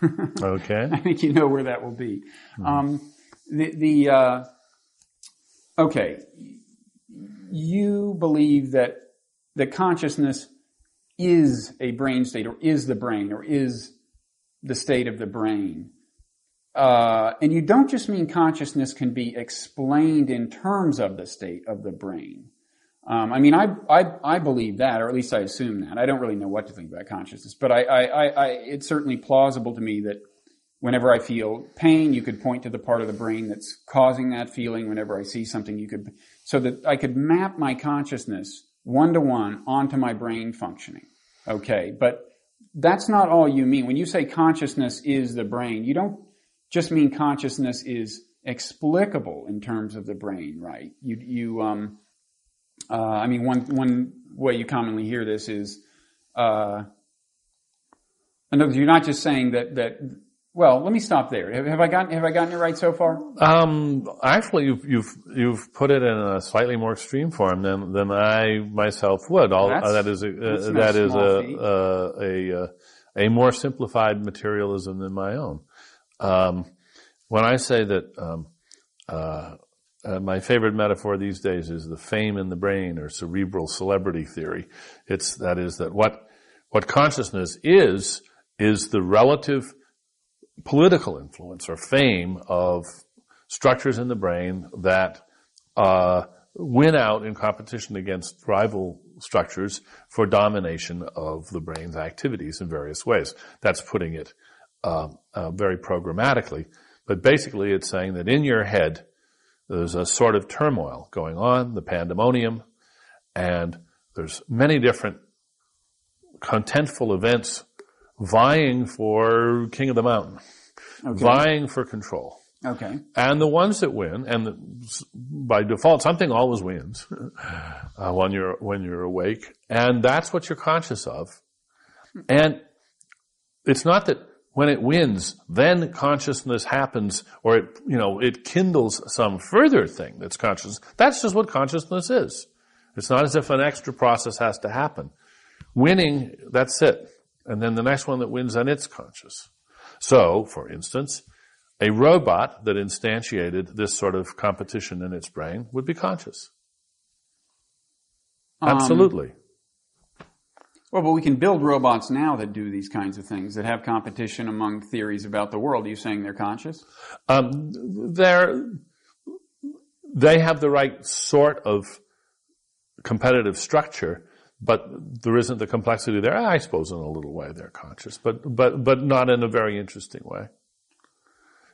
Okay. I think you know where that will be. Um, the the uh, okay, you believe that that consciousness is a brain state, or is the brain, or is the state of the brain. Uh, and you don't just mean consciousness can be explained in terms of the state of the brain. Um, I mean, I, I, I believe that, or at least I assume that. I don't really know what to think about consciousness, but I, I, I, I, it's certainly plausible to me that whenever I feel pain, you could point to the part of the brain that's causing that feeling. Whenever I see something, you could, so that I could map my consciousness one to one onto my brain functioning. Okay. But that's not all you mean. When you say consciousness is the brain, you don't just mean consciousness is explicable in terms of the brain, right? You, you, um, uh, I mean, one, one way you commonly hear this is, uh, in other words, you're not just saying that, that, well, let me stop there. Have, have I gotten, have I gotten it right so far? Um, actually, you've, you've, you've put it in a slightly more extreme form than, than I myself would. All, That's- that is a, uh, that is a, a, a, uh, a more simplified materialism than my own. Um, when I say that, um, uh, uh, my favorite metaphor these days is the fame in the brain or cerebral celebrity theory. It's that is that what what consciousness is is the relative political influence or fame of structures in the brain that uh, win out in competition against rival structures for domination of the brain's activities in various ways. That's putting it uh, uh, very programmatically, but basically it's saying that in your head there's a sort of turmoil going on, the pandemonium, and there's many different contentful events vying for king of the mountain, vying for control. Okay. And the ones that win, and the, by default, something always wins uh, when you're when you're awake, and that's what you're conscious of. And it's not that when it wins, then consciousness happens, or it you know it kindles some further thing that's conscious. That's just what consciousness is. It's not as if an extra process has to happen. Winning, that's it, and then the next one that wins, then it's conscious. So, for instance, a robot that instantiated this sort of competition in its brain would be conscious. Um, Absolutely. Well, but we can build robots now that do these kinds of things, that have competition among theories about the world. Are you saying they're conscious? Um, they're, they have the right sort of competitive structure, but there isn't the complexity there. I suppose in a little way they're conscious, but, but, but not in a very interesting way.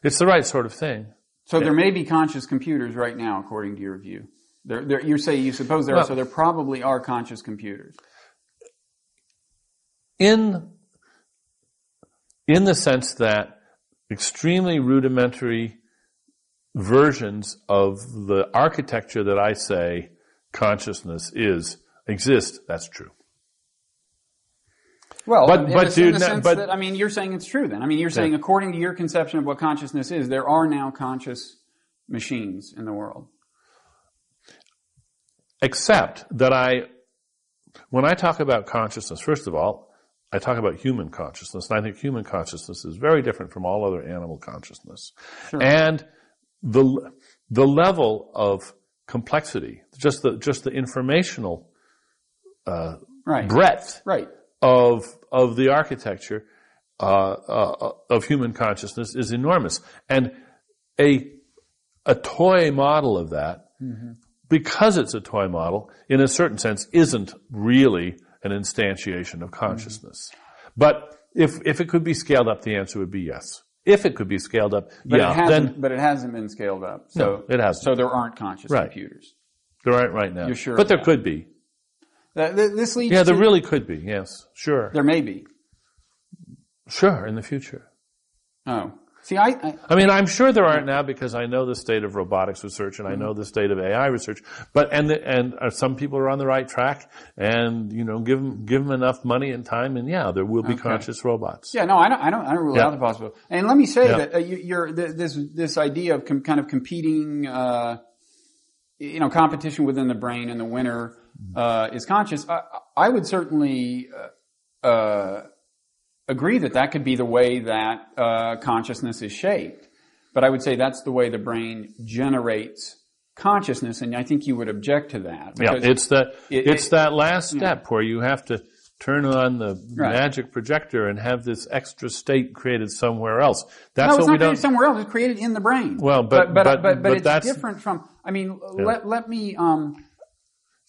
It's the right sort of thing. So there may be conscious computers right now, according to your view. There, there, you say you suppose there are, so there probably are conscious computers. in in the sense that extremely rudimentary versions of the architecture that I say consciousness is exist. That's true. Well, But- in, but in the sense but- that I mean, you're saying it's true. Then I mean, you're saying according to your conception of what consciousness is, there are now conscious machines in the world. Except that I, when I talk about consciousness, first of all, I talk about human consciousness, and I think human consciousness is very different from all other animal consciousness. And the the level of complexity, just the just the informational Right. breadth Right. of of the architecture uh, uh, of human consciousness is enormous, and a a toy model of that, because it's a toy model, in a certain sense, isn't really an instantiation of consciousness. But if if it could be scaled up, the answer would be yes. If it could be scaled up, But yeah, it hasn't. then but it hasn't been scaled up. So No, it hasn't. So there aren't conscious Right. computers. there aren't right now. You're sure but there that? could be. That, th- this leads. Yeah, to, there really could be. Yes, sure, There may be. sure, in the future. Oh, see, I, I I mean, I'm sure there aren't now because I know the state of robotics research and I Mm-hmm. know the state of AI research. But and the, and uh, some people are on the right track, and you know, give them give them enough money and time, and yeah, there will be conscious robots. Yeah, no, I don't. I don't. I don't rule Yeah. out the possibility. And let me say Yeah. that uh, you, you're this this idea of com- kind of competing, uh, you know, competition within the brain, and the winner uh, is conscious. I, I would certainly uh, uh, agree that that could be the way that uh, consciousness is shaped. But I would say that's the way the brain generates consciousness, and I think you would object to that. Yeah, it's that it- it's it- that last step where you have to turn on the Right. magic projector and have this extra state created somewhere else. That's no, it's what not we don't. created somewhere else. It's created in the brain. Well, but- but but- but, but it's that's- different from. I mean, let let me. Um,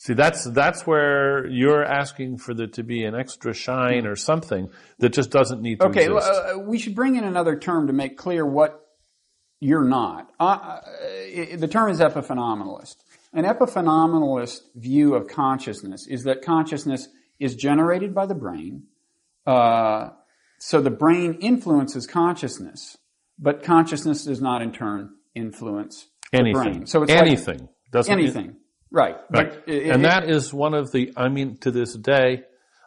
See, that's that's where you're asking for there to be an extra shine or something that just doesn't need to Okay, exist. uh, we should bring in another term to make clear what you're not. Uh, uh, the term is epiphenomenalist. An epiphenomenalist view of consciousness is that consciousness is generated by the brain, uh, so the brain influences consciousness, but consciousness does not in turn influence the anything. brain. So it's like anything. doesn't it? anything, right? Right. It- and it- that is one of the, I mean, to this day,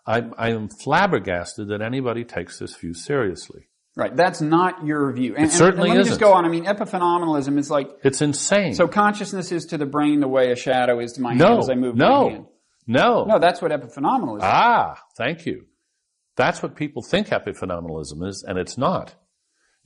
I, I am flabbergasted that anybody takes this view seriously. right. That's not your view. And, and- certainly and let me just isn't. go on. I mean, epiphenomenalism is like It's insane. So consciousness is to the brain the way a shadow is to my hand as I move no, my hand. no, No, that's what epiphenomenalism is. Ah, thank you. That's what people think epiphenomenalism is, and it's not.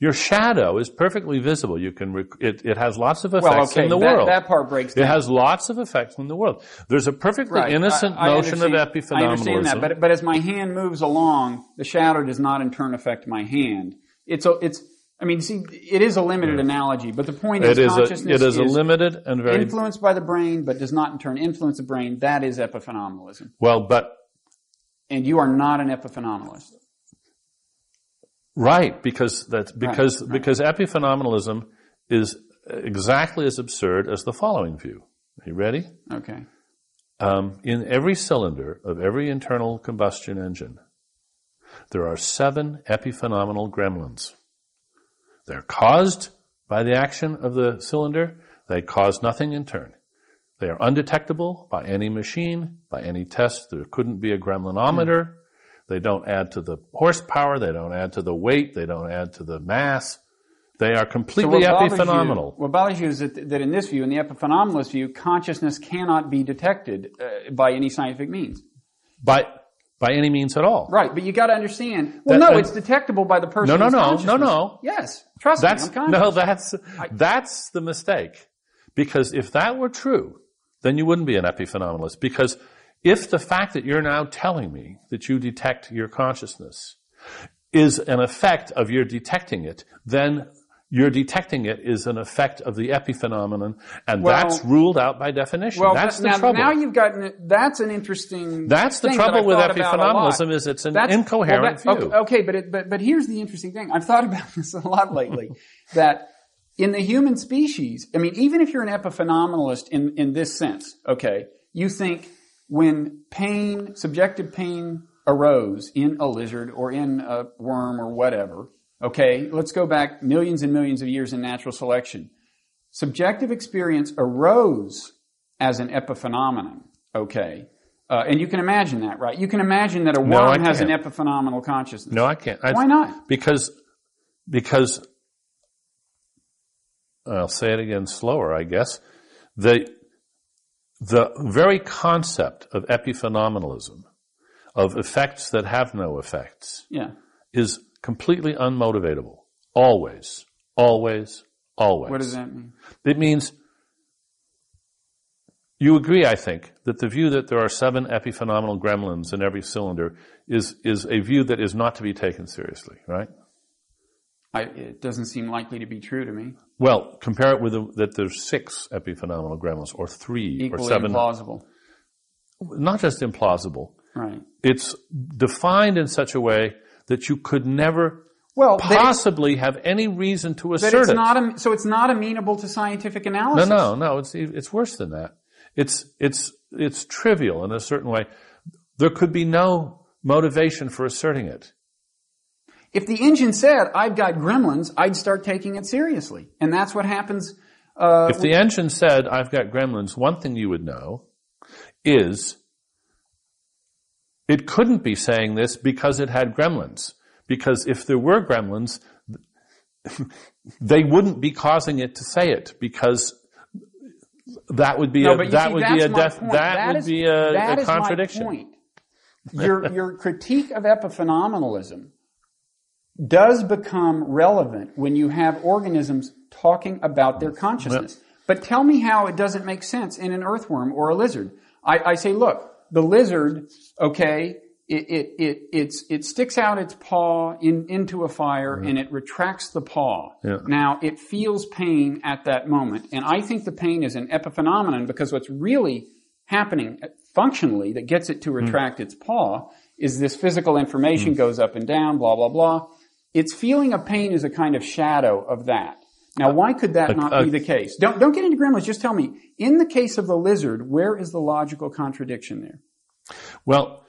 Your shadow is perfectly visible. You can, rec- it, it has lots of effects well, okay, in the that, world. that part breaks Down. It has lots of effects in the world. There's a perfectly Right. innocent I- I notion of epiphenomenalism. I understand that, but, but as my hand moves along, the shadow does not in turn affect my hand. It's a, it's, I mean, see, it is a limited analogy, but the point is it is a, consciousness it is a limited and very influenced by the brain, but does not in turn influence the brain. That is epiphenomenalism. well, but And you are not an epiphenomenalist. Right because that's because right. because epiphenomenalism is exactly as absurd as the following view. Are you ready? Okay. Um, in every cylinder of every internal combustion engine, there are seven epiphenomenal gremlins. They're caused by the action of the cylinder. They cause nothing in turn. They are undetectable by any machine, by any test. There couldn't be a gremlinometer. They don't add to the horsepower. They don't add to the weight. They don't add to the mass. They are completely bothers epiphenomenal. You, what bothers you is that, that in this view, in the epiphenomenalist view, consciousness cannot be detected uh, by any scientific means. by, by any means at all. Right, but you got to understand. Well, That- no, it's detectable by the person. No, no, no, no, no. Yes, trust That's me, I'm no, that's that's the mistake. Because if that were true, then you wouldn't be an epiphenomenalist. Because if the fact that you're now telling me that you detect your consciousness is an effect of your detecting it, then your detecting it is an effect of the epiphenomenon, and Well- that's ruled out by definition. Well, that's the now, trouble. now you've gotten. That's an interesting. That's the that trouble I've with thought about a lot. epiphenomenalism is it's an That's- incoherent well, that- view. Okay, okay, but, it, but but here's the interesting thing. I've thought about this a lot lately. that in the human species, I mean, even if you're an epiphenomenalist in in this sense, okay, you think when pain, subjective pain arose in a lizard or in a worm or whatever. Okay, let's go back millions and millions of years in natural selection. Subjective experience arose as an epiphenomenon. Okay. Uh, and you can imagine that, right? You can imagine that a No, worm has an epiphenomenal consciousness. No, I can't. I- Why not? Because, because, I'll say it again slower, I guess. The, the very concept of epiphenomenalism, of effects that have no effects, Yeah. is completely unmotivatable. Always. Always. Always. What does that mean? It means you agree, I think, that the view that there are seven epiphenomenal gremlins in every cylinder is, is a view that is not to be taken seriously, right? I, it doesn't seem likely to be true to me. Well, compare it with the, that there's six epiphenomenal gremlins, or three, Equally or seven. implausible. Not just implausible. Right. It's defined in such a way that you could never Well, possibly have any reason to assert it's it. not so it's not amenable to scientific analysis. no, no, no. It's it's worse than that. It's it's it's trivial in a certain way. There could be no motivation for asserting it. If the engine said, I've got gremlins, I'd start taking it seriously. And that's what happens. Uh, If the engine said, "I've got gremlins," one thing you would know is it couldn't be saying this because it had gremlins. Because if there were gremlins, they wouldn't be causing it to say it because that would be no, a that see, would be a def, that, would is- be a, that a contradiction. point. Your, your critique of epiphenomenalism does become relevant when you have organisms talking about their consciousness. But tell me how it doesn't make sense in an earthworm or a lizard. I, I say, look, the lizard, okay, it, it, it, it's, it sticks out its paw in, into a fire and it retracts the paw. Yeah. Now, it feels pain at that moment. And I think the pain is an epiphenomenon because what's really happening functionally that gets it to hmm. retract its paw is this physical information hmm. goes up and down, blah, blah, blah. Its feeling of pain is a kind of shadow of that. Now, why could that not uh, be the case? Don't, don't get into gremlins. Just tell me, in the case of the lizard, where is the logical contradiction there? Well,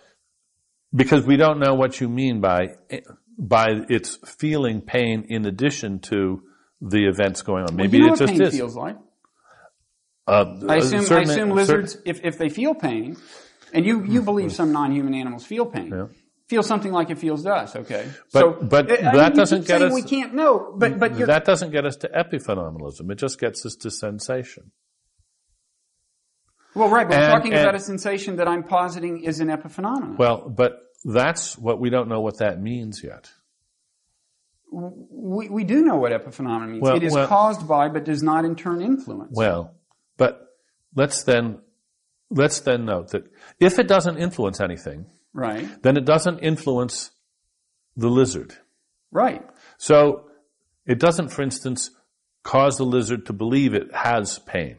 because we don't know what you mean by by its feeling pain in addition to the events going on. Maybe you know it what just pain is. feels like. Uh, I assume, I assume lizards, if, if they feel pain, and you, you believe some non-human animals feel pain, Yeah. Feel something like it feels to us, okay? But- so, but I- I that mean, doesn't get us- We can't know, but, but you're, that doesn't get us to epiphenomenalism. It just gets us to sensation. well, right, but we're and- talking and- about a sensation that I'm positing is an epiphenomenon. Well, but that's what we don't know what that means yet. we, we do know what epiphenomenon means. Well- it is well- caused by, but does not in turn influence. Well, but let's then let's then note that if it doesn't influence anything, right, then it doesn't influence the lizard. right. So it doesn't, for instance, cause the lizard to believe it has pain.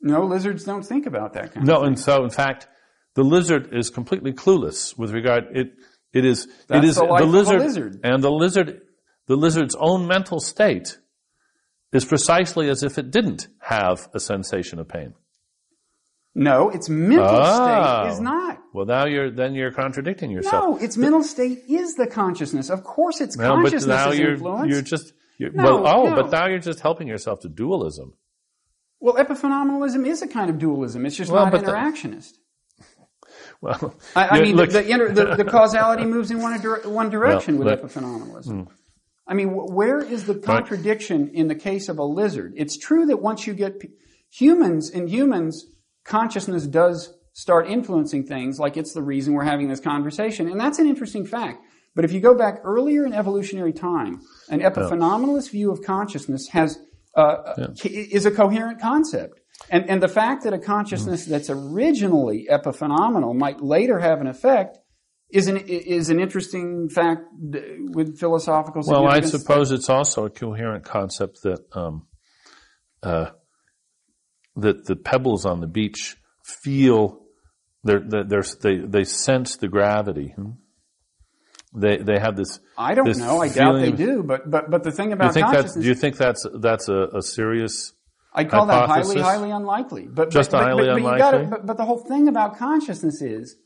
No, lizards don't think about that kind of No, and so in fact, the lizard is completely clueless with regard it. It is. That's it is the a lizard, lizard. and the lizard, the lizard's own mental state is precisely as if it didn't have a sensation of pain. No, its mental Oh. state is not. Well, now you're then you're contradicting yourself. No, its mental state is the consciousness. Of course, its No, but consciousness now is you're influenced. you're just you're, No, well. Oh, no. but now you're just helping yourself to dualism. well, epiphenomenalism is a kind of dualism. It's just Well, not but the- interactionist. Well, I, I mean, look, the, the, inter, the, the causality moves in one, one direction Well, with epiphenomenalism. Mm. I mean, where is the contradiction in the case of a lizard? It's true that once you get humans, in humans, consciousness does start influencing things, like it's the reason we're having this conversation, and that's an interesting fact. But if you go back earlier in evolutionary time, an epiphenomenalist view of consciousness has uh, is a coherent concept. And, and the fact that a consciousness Mm. that's originally epiphenomenal might later have an effect is an, is an interesting fact with philosophical well, I suppose it's also a coherent concept that um, uh, that the pebbles on the beach feel they're, they're, they they sense the gravity. hmm? They they have this. I don't this know. I doubt they do. But but but the thing you about think consciousness, Do you think that's that's a, a serious? I call that highly highly unlikely. But Just but, highly but, but you unlikely? gotta, but, but the whole thing about consciousness is,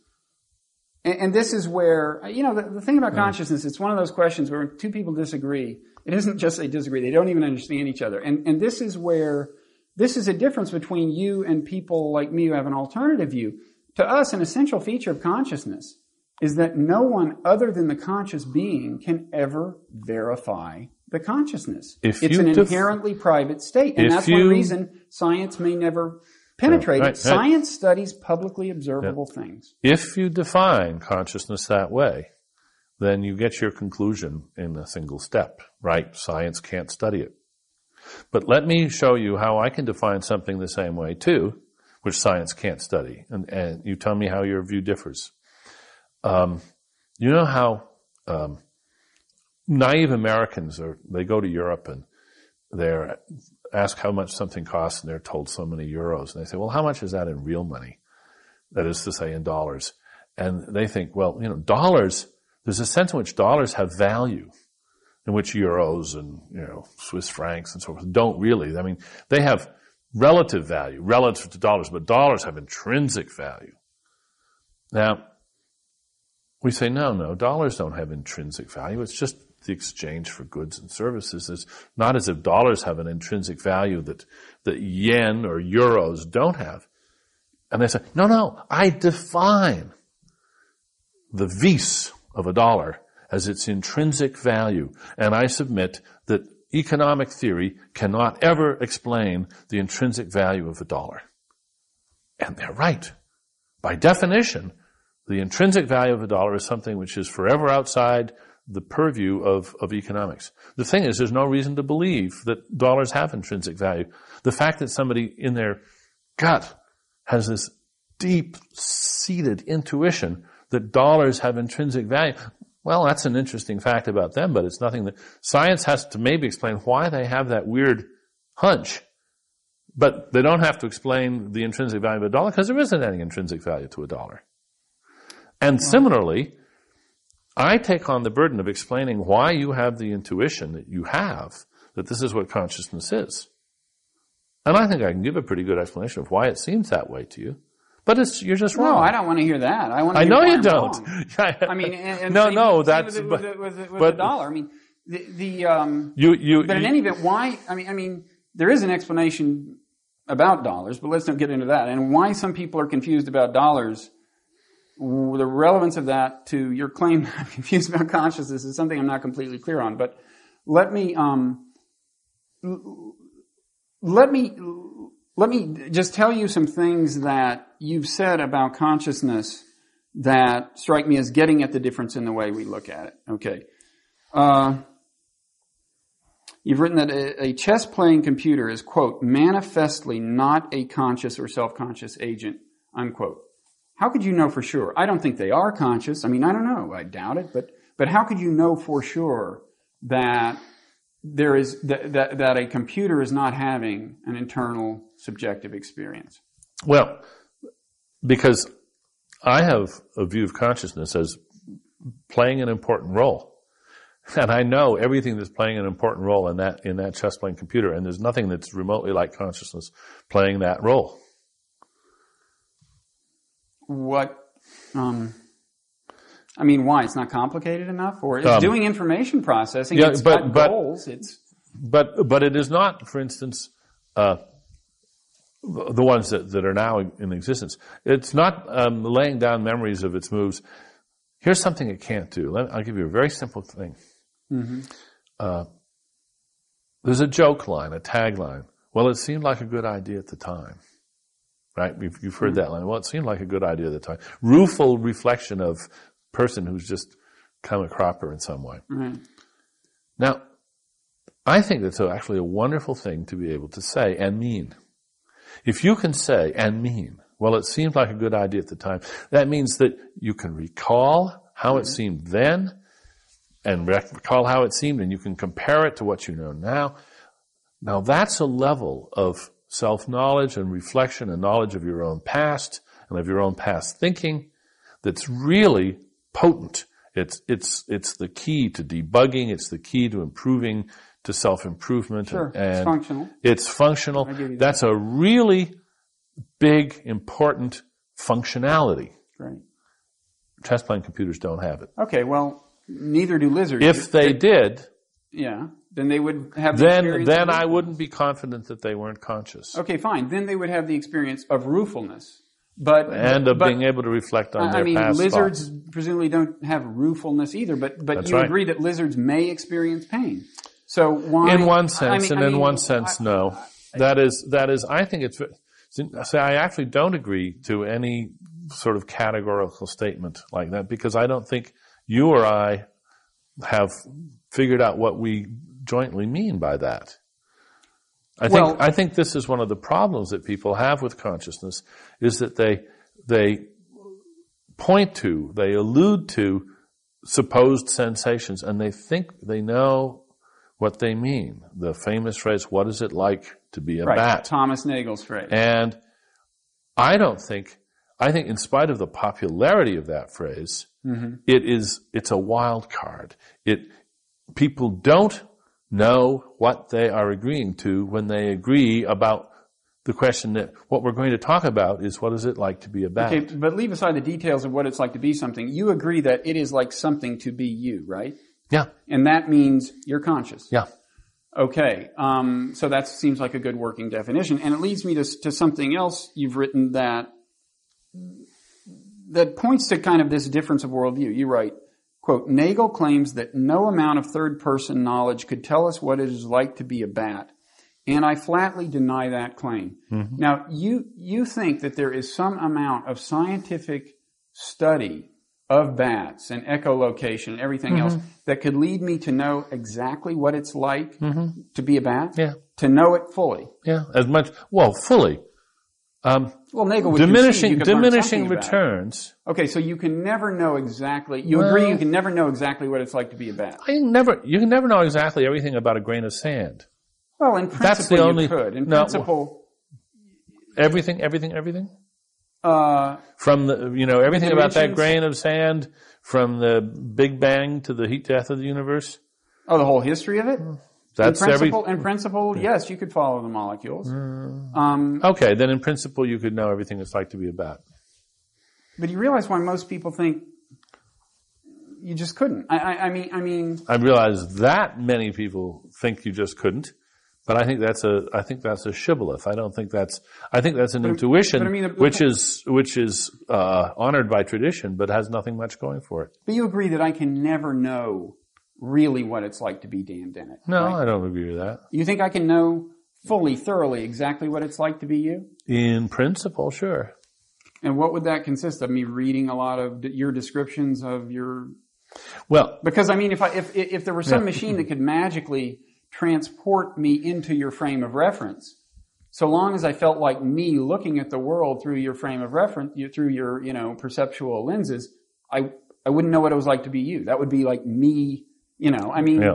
and, and this is where you know the, the thing Hmm. about consciousness. It's one of those questions where two people disagree. It isn't just they disagree; they don't even understand each other. And and this is where this is a difference between you and people like me who have an alternative view. To us, an essential feature of consciousness is that no one other than the conscious being can ever verify the consciousness. If it's you an def- inherently private state, and that's one reason science may never penetrate right, it. right. Science studies publicly observable things. If you define consciousness that way, then you get your conclusion in a single step, right? Science can't study it. But let me show you how I can define something the same way too, which science can't study. And, and you tell me how your view differs. Um, you know how um, naive Americans are, they go to Europe and they're how much something costs and they're told so many euros. And they say, well, how much is that in real money? That is to say in dollars. And they think, well, you know, dollars, there's a sense in which dollars have value, in which euros and, you know, Swiss francs and so forth don't really. I mean, they have relative value relative to dollars, but dollars have intrinsic value. Now, we say, no, no, dollars don't have intrinsic value. It's just the exchange for goods and services. It's not as if dollars have an intrinsic value that, that yen or euros don't have. And they say, no, no, I define the vis of a dollar as its intrinsic value. And I submit that economic theory cannot ever explain the intrinsic value of a dollar. And they're right. By definition, the intrinsic value of a dollar is something which is forever outside the purview of, of economics. The thing is, there's no reason to believe that dollars have intrinsic value. The fact that somebody in their gut has this deep seated intuition that dollars have intrinsic value, well, that's an interesting fact about them, but it's nothing that science has to maybe explain why they have that weird hunch But they don't have to explain the intrinsic value of a dollar because there isn't any intrinsic value to a dollar. And similarly, I take on the burden of explaining why you have the intuition that you have that this is what consciousness is. And I think I can give a pretty good explanation of why it seems that way to you. But it's, you're just wrong. No, I don't want to hear that. I want to I know you I'm don't. I mean, and, and no, same- no, same that's, with, but, with, the- with, with but the dollar. I mean, the, the um, you, you, but in you- any event, why? I mean, I mean, there is an explanation about dollars, but let's not get into that. And why some people are confused about dollars. The relevance of that to your claim I'm confused about consciousness is something I'm not completely clear on. But let me um, let me let me just tell you some things that you've said about consciousness that strike me as getting at the difference in the way we look at it. Okay. Uh, you've written that a, a chess playing computer is, quote, manifestly not a conscious or self conscious agent, unquote. How could you know for sure? I don't think they are conscious. I mean, I don't know. I doubt it. But, but how could you know for sure that there is, that, that, that a computer is not having an internal subjective experience? Well, because I have a view of consciousness as playing an important role. And I know everything that's playing an important role in that, in that chess playing computer, and there's nothing that's remotely like consciousness playing that role. What, um, I mean, why? It's not complicated enough? Or it's Um, doing information processing. yeah, it's but- got but- goals. It's, But, but it is not, for instance, uh, the ones that, that are now in existence. It's not um, laying down memories of its moves. Here's something it can't do. Let, I'll give you a very simple thing. Uh, there's a joke line, a tagline. Well, it seemed like a good idea at the time. Right? You've, you've heard that line. Well, it seemed like a good idea at the time. Rueful reflection of person who's just come a cropper in some way. right. Now, I think that's actually a wonderful thing to be able to say and mean. If you can say and mean, well, it seemed like a good idea at the time, that means that you can recall how it mm-hmm. seemed then and recall how it seemed and you can compare it to what you know now. Now that's a level of self-knowledge and reflection and knowledge of your own past and of your own past thinking that's really potent. It's, it's, it's the key to debugging. It's the key to improving, to self-improvement. Sure. And, it's functional. it's functional. that. That's a really big, important functionality. Great. Playing computers don't have it. Okay, well, neither do lizards. If they did, yeah, then they would have the then experience then I wouldn't be confident that they weren't conscious Okay, fine. Then they would have the experience of ruefulness. But and of but, being able to reflect on I their mean, past lizards thoughts. presumably don't have ruefulness either. But but That's you right. agree that lizards may experience pain. So why? In one I sense, mean- and I in one sense, I- no. That is that is. I think it's. Say, I actually don't agree to any sort of categorical statement like that because I don't think you or I have figured out what we jointly mean by that. I think Well- I think this is one of the problems that people have with consciousness is that they they point to, they allude to supposed sensations and they think they know what they mean. The famous phrase, what is it like to be a right, bat? Thomas Nagel's phrase. And I don't think, I think in spite of the popularity of that phrase, mm-hmm. it is, it's a wild card. It, people don't know what they are agreeing to when they agree about the question that what we're going to talk about is what is it like to be a bat? Okay, but leave aside the details of what it's like to be something. You agree that it is like something to be you, right? Yeah, And that means you're conscious. yeah. Okay, um, so that seems like a good working definition, and it leads me to, to something else you've written that that points to kind of this difference of worldview. You write, "quote Nagel claims that no amount of third-person knowledge could tell us what it is like to be a bat, and I flatly deny that claim." Now, you you think that there is some amount of scientific study of bats and echolocation and everything else that could lead me to know exactly what it's like to be a bat? Yeah. To know it fully. Yeah, as much, well, fully. Um, Well, Nagel diminishing, diminishing something about it. returns. Okay, so you can never know exactly. You Well- agree you can never know exactly what it's like to be a bat. I never, you can never know exactly everything about a grain of sand. Well, in That's principle, the only- you could. In no, principle, Everything, everything, everything. Uh, From the, you know, everything about that grain of sand, from the Big Bang to the heat death of the universe. oh, the whole history of it. That's in every. principle, in principle, yes, you could follow the molecules. Mm. Um, Okay, then in principle, you could know everything it's like to be a bat. but you realize why most people think you just couldn't. I, I, I mean, I mean, I realize that many people think you just couldn't, but I think that's a I think that's a shibboleth. I don't think that's I think that's an intuition but I mean, which is which is uh, honored by tradition, but has nothing much going for it. but you agree that I can never know really what it's like to be Dan Dennett. No, right? I don't agree with that. You think I can know fully, thoroughly, exactly what it's like to be you? In principle, sure. And what would that consist of? Me reading a lot of your descriptions of your Well, Because I mean, if I if if there were some machine that could magically transport me into your frame of reference, so long as I felt like me looking at the world through your frame of reference, through your you know perceptual lenses, I I wouldn't know what it was like to be you. That would be like me. You know, I mean, yeah.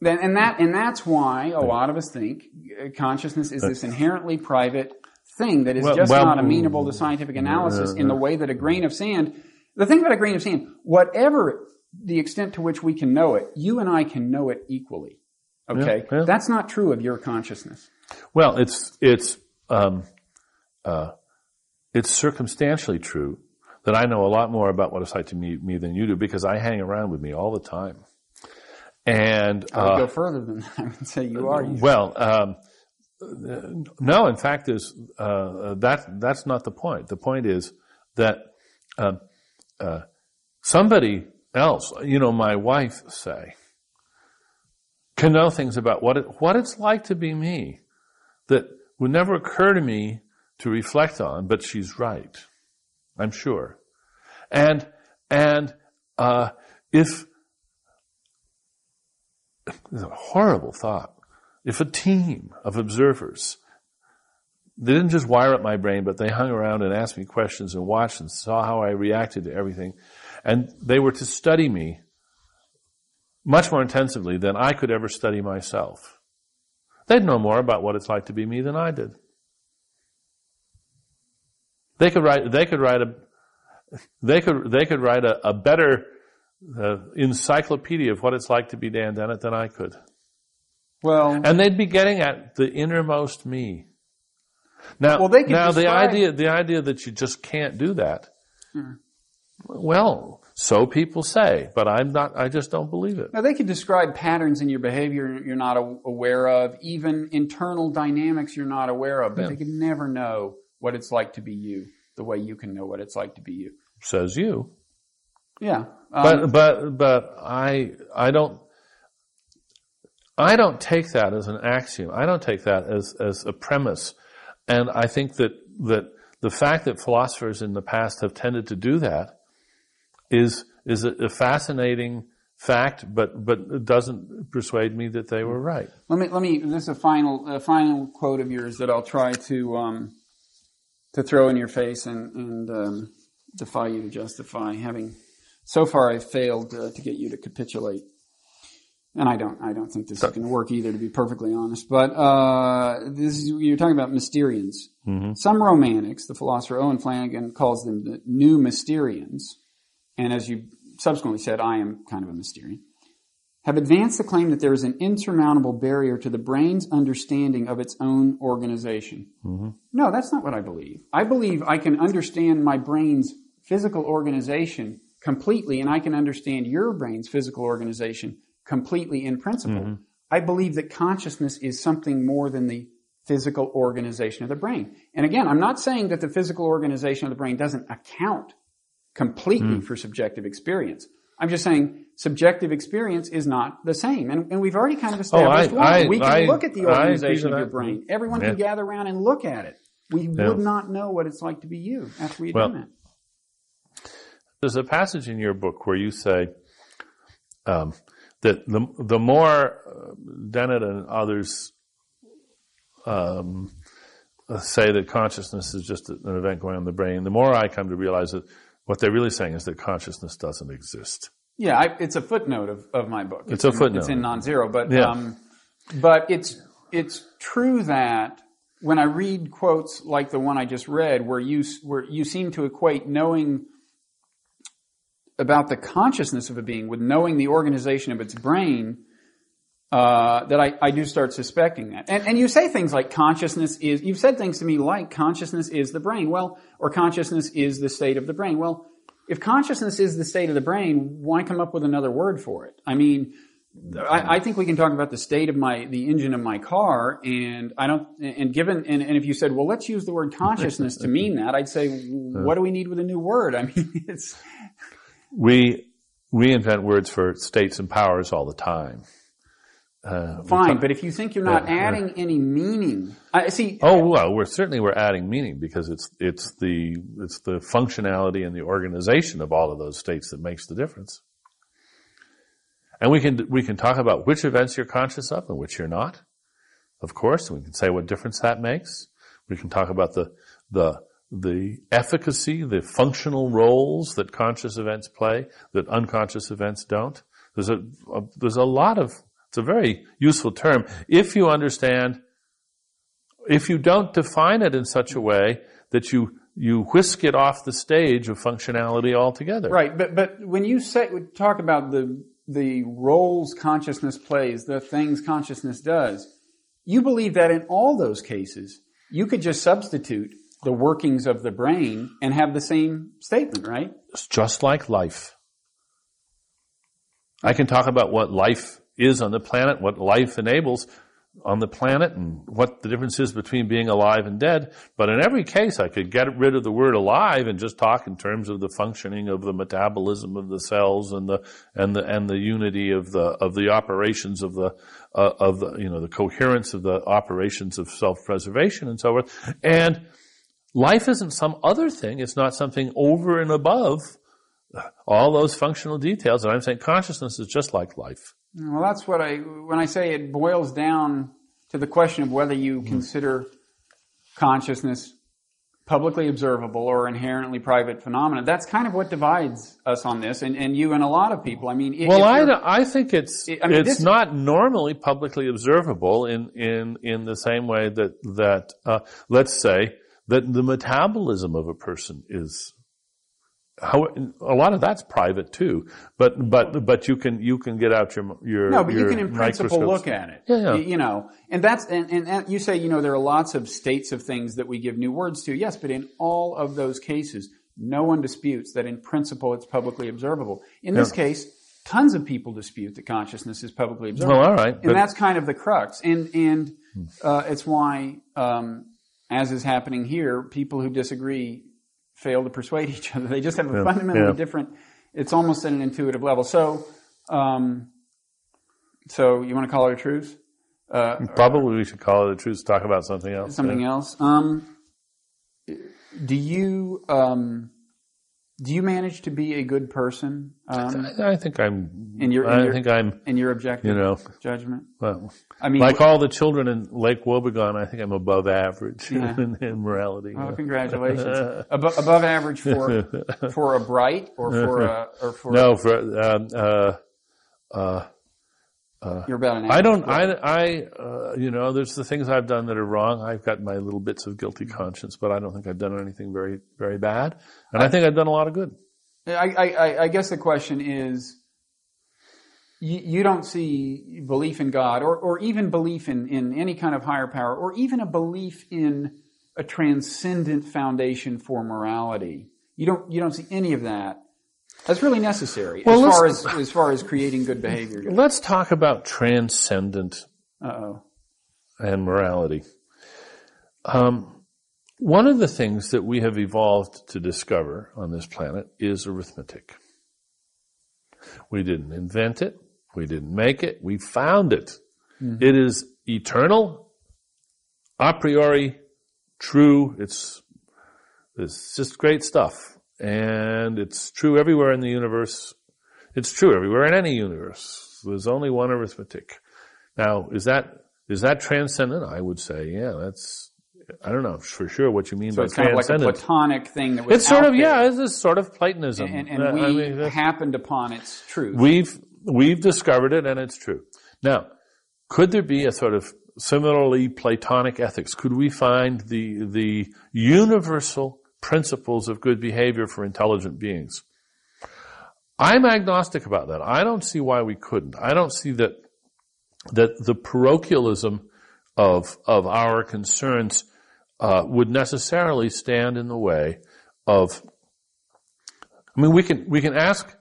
then and that and that's why a lot of us think uh, consciousness is this inherently private thing that is Well- just well- not amenable to scientific analysis in the way that a grain of sand. The thing about a grain of sand, whatever the extent to which we can know it, you and I can know it equally. Okay, Yeah, yeah. that's not true of your consciousness. Well, it's it's um, uh, it's circumstantially true that I know a lot more about what it's like to meet me than you do because I hang around with me all the time. And I would uh, go further than that. I would say you are. You. well, um, uh, no. In fact, is uh, that that's not the point. The point is that um, uh, somebody else, you know, my wife, say, can know things about what it, what it's like to be me that would never occur to me to reflect on. But she's right, I'm sure. And and uh, if it's a horrible thought. If a team of observers, they didn't just wire up my brain, but they hung around and asked me questions and watched and saw how I reacted to everything, and they were to study me much more intensively than I could ever study myself. They'd know more about what it's like to be me than I did. They could write. They could write a. They could. They could write a, a better uh, encyclopedia of what it's like to be Dan Dennett than I could. Well, And they'd be getting at the innermost me. Now, Well, they now the idea, the idea that you just can't do that. Well, so people say, but I'm not. I just don't believe it. Now, they could describe patterns in your behavior you're not aware of, even internal dynamics you're not aware of, but Yeah. they could never know what it's like to be you the way you can know what it's like to be you. Says you. Yeah. Um, But but but I I don't I don't take that as an axiom. I don't take that as as a premise. And I think that that the fact that philosophers in the past have tended to do that is is a, a fascinating fact, but but it doesn't persuade me that they were right. let me let me. This is a final a final quote of yours that I'll try to um, to throw in your face and and um, defy you to justify. Having so far, I've failed uh, to get you to capitulate. And I don't, I don't think this is going to work either, to be perfectly honest. But uh, this is, you're talking about Mysterians. Some romantics, the philosopher Owen Flanagan calls them the new Mysterians, and as you subsequently said, I am kind of a Mysterian, have advanced the claim that there is an insurmountable barrier to the brain's understanding of its own organization. Mm-hmm. No, that's not what I believe. I believe I can understand my brain's physical organization completely, and I can understand your brain's physical organization completely in principle. Mm-hmm. I believe that consciousness is something more than the physical organization of the brain. And again, I'm not saying that the physical organization of the brain doesn't account completely for subjective experience. I'm just saying subjective experience is not the same. And, and we've already kind of established I- one. I- we can I- look at the organization of your brain. Everyone Yeah. can gather around and look at it. We Yeah. would not know what it's like to be you after we had Well, done that. There's a passage in your book where you say um, that the the more uh, Dennett and others um, say that consciousness is just an event going on in the brain, the more I come to realize that what they're really saying is that consciousness doesn't exist. Yeah, I, it's a footnote of, of my book. It's a in- footnote. It's in Nonzero, but Yeah. um, but it's it's true that when I read quotes like the one I just read, where you where you seem to equate knowing about the consciousness of a being with knowing the organization of its brain, uh, that I, I do start suspecting that. And, and you say things like consciousness is, you've said things to me like consciousness is the brain. Well, or consciousness is the state of the brain. Well, if consciousness is the state of the brain, why come up with another word for it? I mean, I, I, think we can talk about the state of my the engine of my car, and I don't. And given and, and if you said, well, let's use the word consciousness to mean that, I'd say, what do we need with a new word? I mean, it's we we invent words for states and powers all the time. Uh, Fine, talk, but if you think you're not adding any meaning, I see. Oh well, we're certainly we're adding meaning because it's it's the it's the functionality and the organization of all of those states that makes the difference. And we can we can talk about which events you're conscious of and which you're not. Of course, we can say what difference that makes. We can talk about the the the efficacy, the functional roles that conscious events play that unconscious events don't. There's a, a there's a lot of it's a very useful term if you understand, if you don't define it in such a way that you, you whisk it off the stage of functionality altogether. Right, but, but when you say, talk about the, the roles consciousness plays, the things consciousness does, you believe that in all those cases, you could just substitute the workings of the brain and have the same statement, right? It's just like life. I can talk about what life is on the planet, what life enables on the planet, and what the difference is between being alive and dead. But in every case, I could get rid of the word alive and just talk in terms of the functioning of the metabolism of the cells and the and the and the unity of the of the operations of the uh, of the you know the coherence of the operations of self preservation and so forth. And life isn't some other thing. It's not something over and above all those functional details. And I'm saying consciousness is just like life. Well, that's what I, when I say it boils down to the question of whether you mm-hmm. consider consciousness publicly observable or inherently private phenomena. That's kind of what divides us on this, and, and you and a lot of people. I mean, well, I, I think it's I mean, it's not normally publicly observable in in in the same way that that uh, let's say that the metabolism of a person is how, a lot of that's private too, but but but you can you can get out your your no, but you can in principle look at it. Yeah, yeah. You, you, know, and that's and, and, and you say you know there are lots of states of things that we give new words to. Yes, but in all of those cases, no one disputes that in principle it's publicly observable. In this case, tons of people dispute that consciousness is publicly observable. Well, all right, and that's kind of the crux, and and uh, it's why. Um, as is happening here, people who disagree fail to persuade each other. They just have a yeah. fundamentally yeah. different. It's almost at an intuitive level. So, um, so you want to call it a truce? Uh, Probably we should call it a truce. Talk about something else. Something yeah. else. Um, do you um, do you manage to be a good person? Um, I, I, think I'm. In your, in I your, think I'm. In your objective, you know, judgment. Well, I mean, like all the children in Lake Wobegon, I think I'm above average yeah. in, in, morality. Oh, congratulations! above, above average for for a bright or for a or for no for um, uh, uh, uh, You're about an I don't, I, I, uh, you know, there's the things I've done that are wrong. I've got my little bits of guilty conscience, but I don't think I've done anything very, very bad. And I, I think I've done a lot of good. I, I, I guess the question is, you, you, don't see belief in God or, or even belief in, in any kind of higher power or even a belief in a transcendent foundation for morality. You don't, you don't see any of that that's really necessary well, as far as as far as creating good behavior. Goes. Let's talk about transcendent Uh-oh. and morality. Um, one of the things that we have evolved to discover on this planet is arithmetic. We didn't invent it. We didn't make it. We found it. Mm-hmm. it is eternal, a priori true. It's, it's just great stuff. And it's true everywhere in the universe. It's true everywhere in any universe. There's only one arithmetic. Now, is that, is that transcendent? I would say, yeah, that's, I don't know for sure what you mean so by it's kind of like a platonic thing that was It's sort of, there. yeah, it's a sort of Platonism. And, and, and we I mean, happened upon its truth. We've, we've discovered it and it's true. Now, could there be a sort of similarly Platonic ethics? Could we find the, the universal principles of good behavior for intelligent beings? I'm agnostic about that. I don't see why we couldn't. I don't see that, that the parochialism of, of our concerns uh, would necessarily stand in the way of. I mean, we can we can ask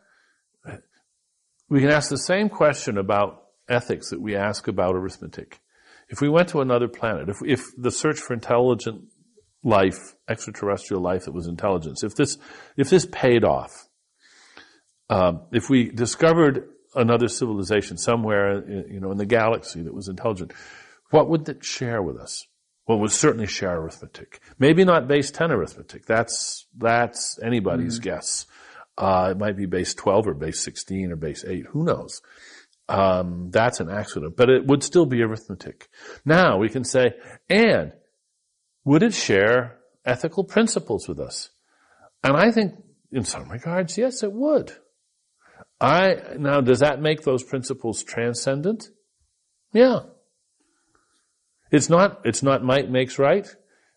we can ask the same question about ethics that we ask about arithmetic. If we went to another planet, if, if the search for intelligent life, extraterrestrial life that was intelligence, if this, if this paid off, um, if we discovered another civilization somewhere, in, you know, in the galaxy that was intelligent, what would it share with us? Well, it would certainly share arithmetic. Maybe not base 10 arithmetic. That's, that's anybody's mm-hmm. guess. Uh, it might be base 12 or base 16 or base 8. Who knows? Um, that's an accident, but it would still be arithmetic. Now we can say, and would it share ethical principles with us? And I think in some regards, yes, it would. I, now does that make those principles transcendent? Yeah. It's not, it's not might makes right,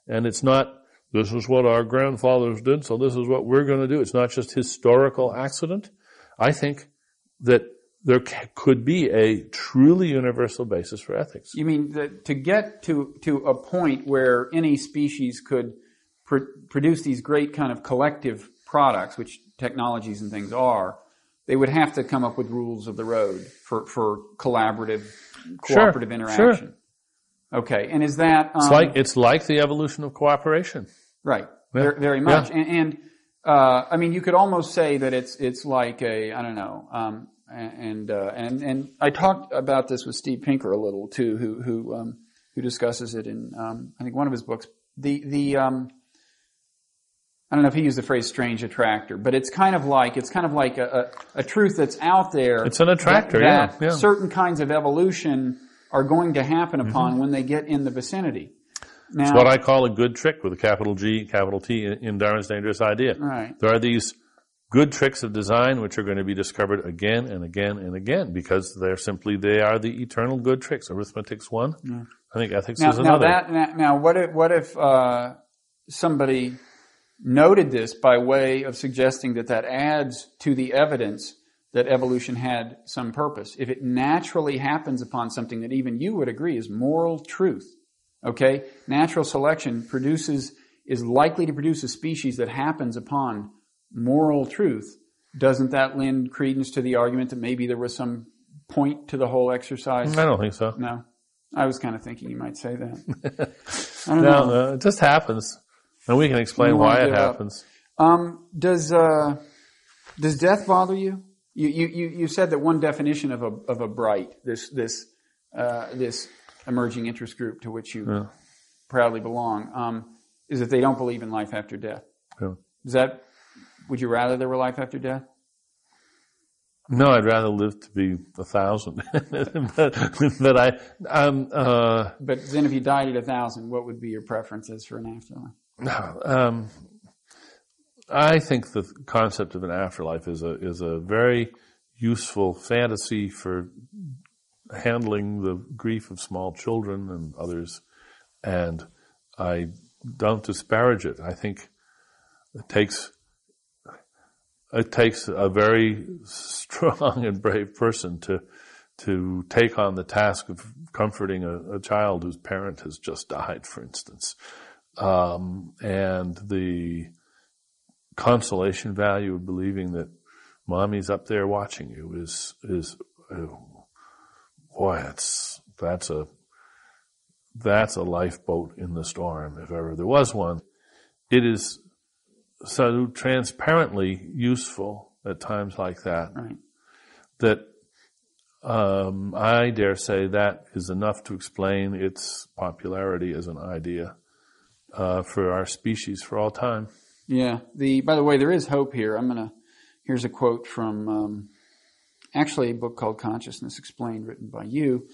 and it's not this is what our grandfathers did, so this is what we're going to do. It's not just historical accident. I think that there could be a truly universal basis for ethics. You mean that to get to to a point where any species could pr- produce these great kind of collective products, which technologies and things are, they would have to come up with rules of the road for for collaborative, cooperative sure, interaction. Sure. Okay, and is that um, it's like it's like the evolution of cooperation, right? Yeah. Very, very, much, yeah. and, and uh, I mean, you could almost say that it's it's like a I don't know, um, and uh, and and I talked about this with Steve Pinker a little too, who who um, who discusses it in um, I think one of his books. The the um, I don't know if he used the phrase "strange attractor," but it's kind of like it's kind of like a, a, a truth that's out there. It's an attractor, that, that yeah, yeah. certain kinds of evolution are going to happen mm-hmm. upon mm-hmm. when they get in the vicinity. Now, it's what I call a good trick with a capital G, capital T in Darwin's Dangerous Idea. Right. There are these good tricks of design which are going to be discovered again and again and again because they're simply they are the eternal good tricks. Arithmetic's one. Yeah. I think ethics now, is another. Now, that, now, now what if what if uh, somebody noted this by way of suggesting that that adds to the evidence that evolution had some purpose. If it naturally happens upon something that even you would agree is moral truth, okay? Natural selection produces, is likely to produce a species that happens upon moral truth. Doesn't that lend credence to the argument that maybe there was some point to the whole exercise? I don't think so. No. I was kind of thinking you might say that. I don't no, know. No, it just happens. And we can explain why it happens. Um, does, uh, does death bother you? You, you, you said that one definition of a, of a bright, this, this, uh, this emerging interest group to which you yeah. proudly belong, um, is that they don't believe in life after death. Yeah. Is that, would you rather there were life after death? No, I'd rather live to be a thousand. but, but I, um, uh, but then if you died at a thousand, what would be your preferences for an afterlife? Um, I think the concept of an afterlife is a is a very useful fantasy for handling the grief of small children and others, and I don't disparage it. I think it takes it takes a very strong and brave person to to take on the task of comforting a, a child whose parent has just died, for instance, um, and the consolation value of believing that mommy's up there watching you is is oh, boy that's that's a that's a lifeboat in the storm. If ever there was one it is so transparently useful at times like that right. that um, I dare say that is enough to explain its popularity as an idea uh, for our species for all time. Yeah. The by the way, there is hope here. I'm gonna. Here's a quote from um, actually a book called Consciousness Explained, written by you.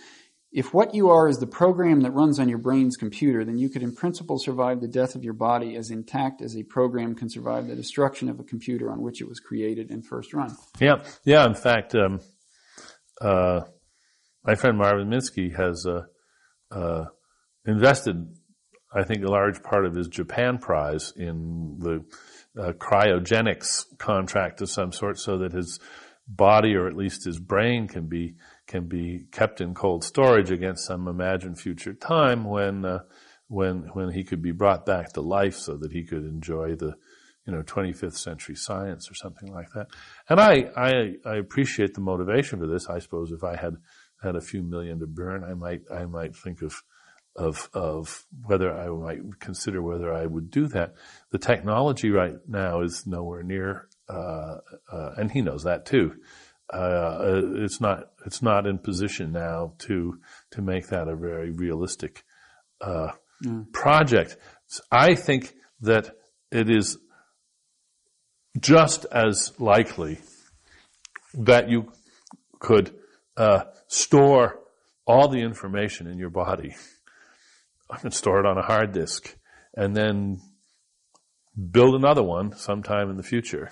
If what you are is the program that runs on your brain's computer, then you could in principle survive the death of your body as intact as a program can survive the destruction of a computer on which it was created and first run. Yeah, yeah. In fact, um, uh, my friend Marvin Minsky has uh, uh, invested, I think, a large part of his Japan prize in the uh, cryogenics contract of some sort, so that his body, or at least his brain, can be can be kept in cold storage against some imagined future time when uh, when when he could be brought back to life, so that he could enjoy the you know 25th century science or something like that. And I I, I appreciate the motivation for this. I suppose if I had had a few million to burn, I might I might think of of of whether I might consider whether I would do that. The technology right now is nowhere near, uh, uh, and he knows that too. Uh, it's not it's not in position now to to make that a very realistic mm. project. I think that it is just as likely that you could uh, store all the information in your body and store it on a hard disk and then build another one sometime in the future.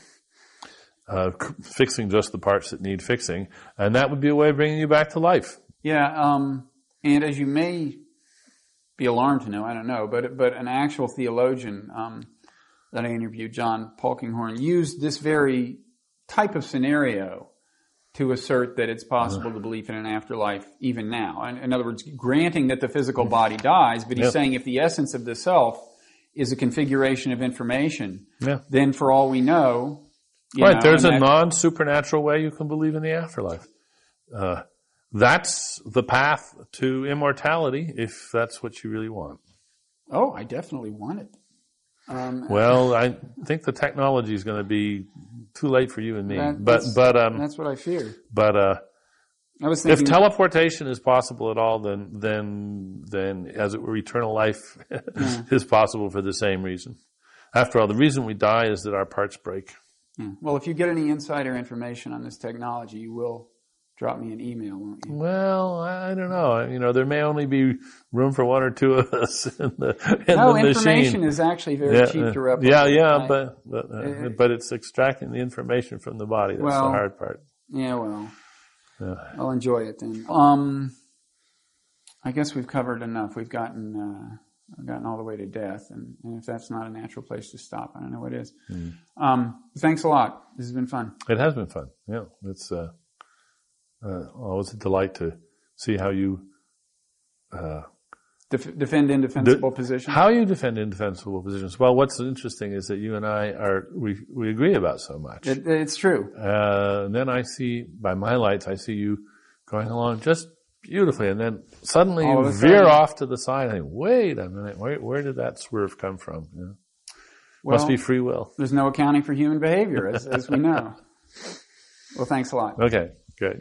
Uh, fixing just the parts that need fixing, and that would be a way of bringing you back to life. Yeah, um, and as you may be alarmed to know, I don't know, but but an actual theologian um, that I interviewed, John Polkinghorne, used this very type of scenario to assert that it's possible to believe in an afterlife even now. In, in other words, granting that the physical mm-hmm. body dies, but he's yep. saying if the essence of the self is a configuration of information, yeah. then for all we know, right, know, there's a non supernatural way you can believe in the afterlife. Uh, that's the path to immortality if that's what you really want. Oh, I definitely want it. Um, well, I think the technology is going to be too late for you and me. That, but but um, that's what I fear. But uh, I was thinking, if teleportation is possible at all, then then then as it were, eternal life yeah. is possible for the same reason. After all, the reason we die is that our parts break. Yeah. Well, if you get any insider information on this technology, you will drop me an email, won't you? Well, I don't know. You know, there may only be room for one or two of us in the in no, the information is actually very yeah, cheap to replicate. Yeah, yeah, right? but but, uh, it, but it's extracting the information from the body. That's well, the hard part. Yeah, well, yeah. I'll enjoy it then. Um, I guess we've covered enough. We've gotten uh, gotten all the way to death, and, and, if that's not a natural place to stop, I don't know what is. Mm. Um, thanks a lot. This has been fun. It has been fun. Yeah, it's. Uh, uh, always a delight to see how you uh, Def- defend indefensible de- positions. How you defend indefensible positions? Well, what's interesting is that you and I are we we agree about so much. It, it's true. Uh, and then I see by my lights, I see you going along just beautifully, and then suddenly All you veer sudden, off to the side. And think, wait a minute, where, where did that swerve come from? You know? well, Must be free will. There's no accounting for human behavior, as, as we know. well, thanks a lot. Okay, great.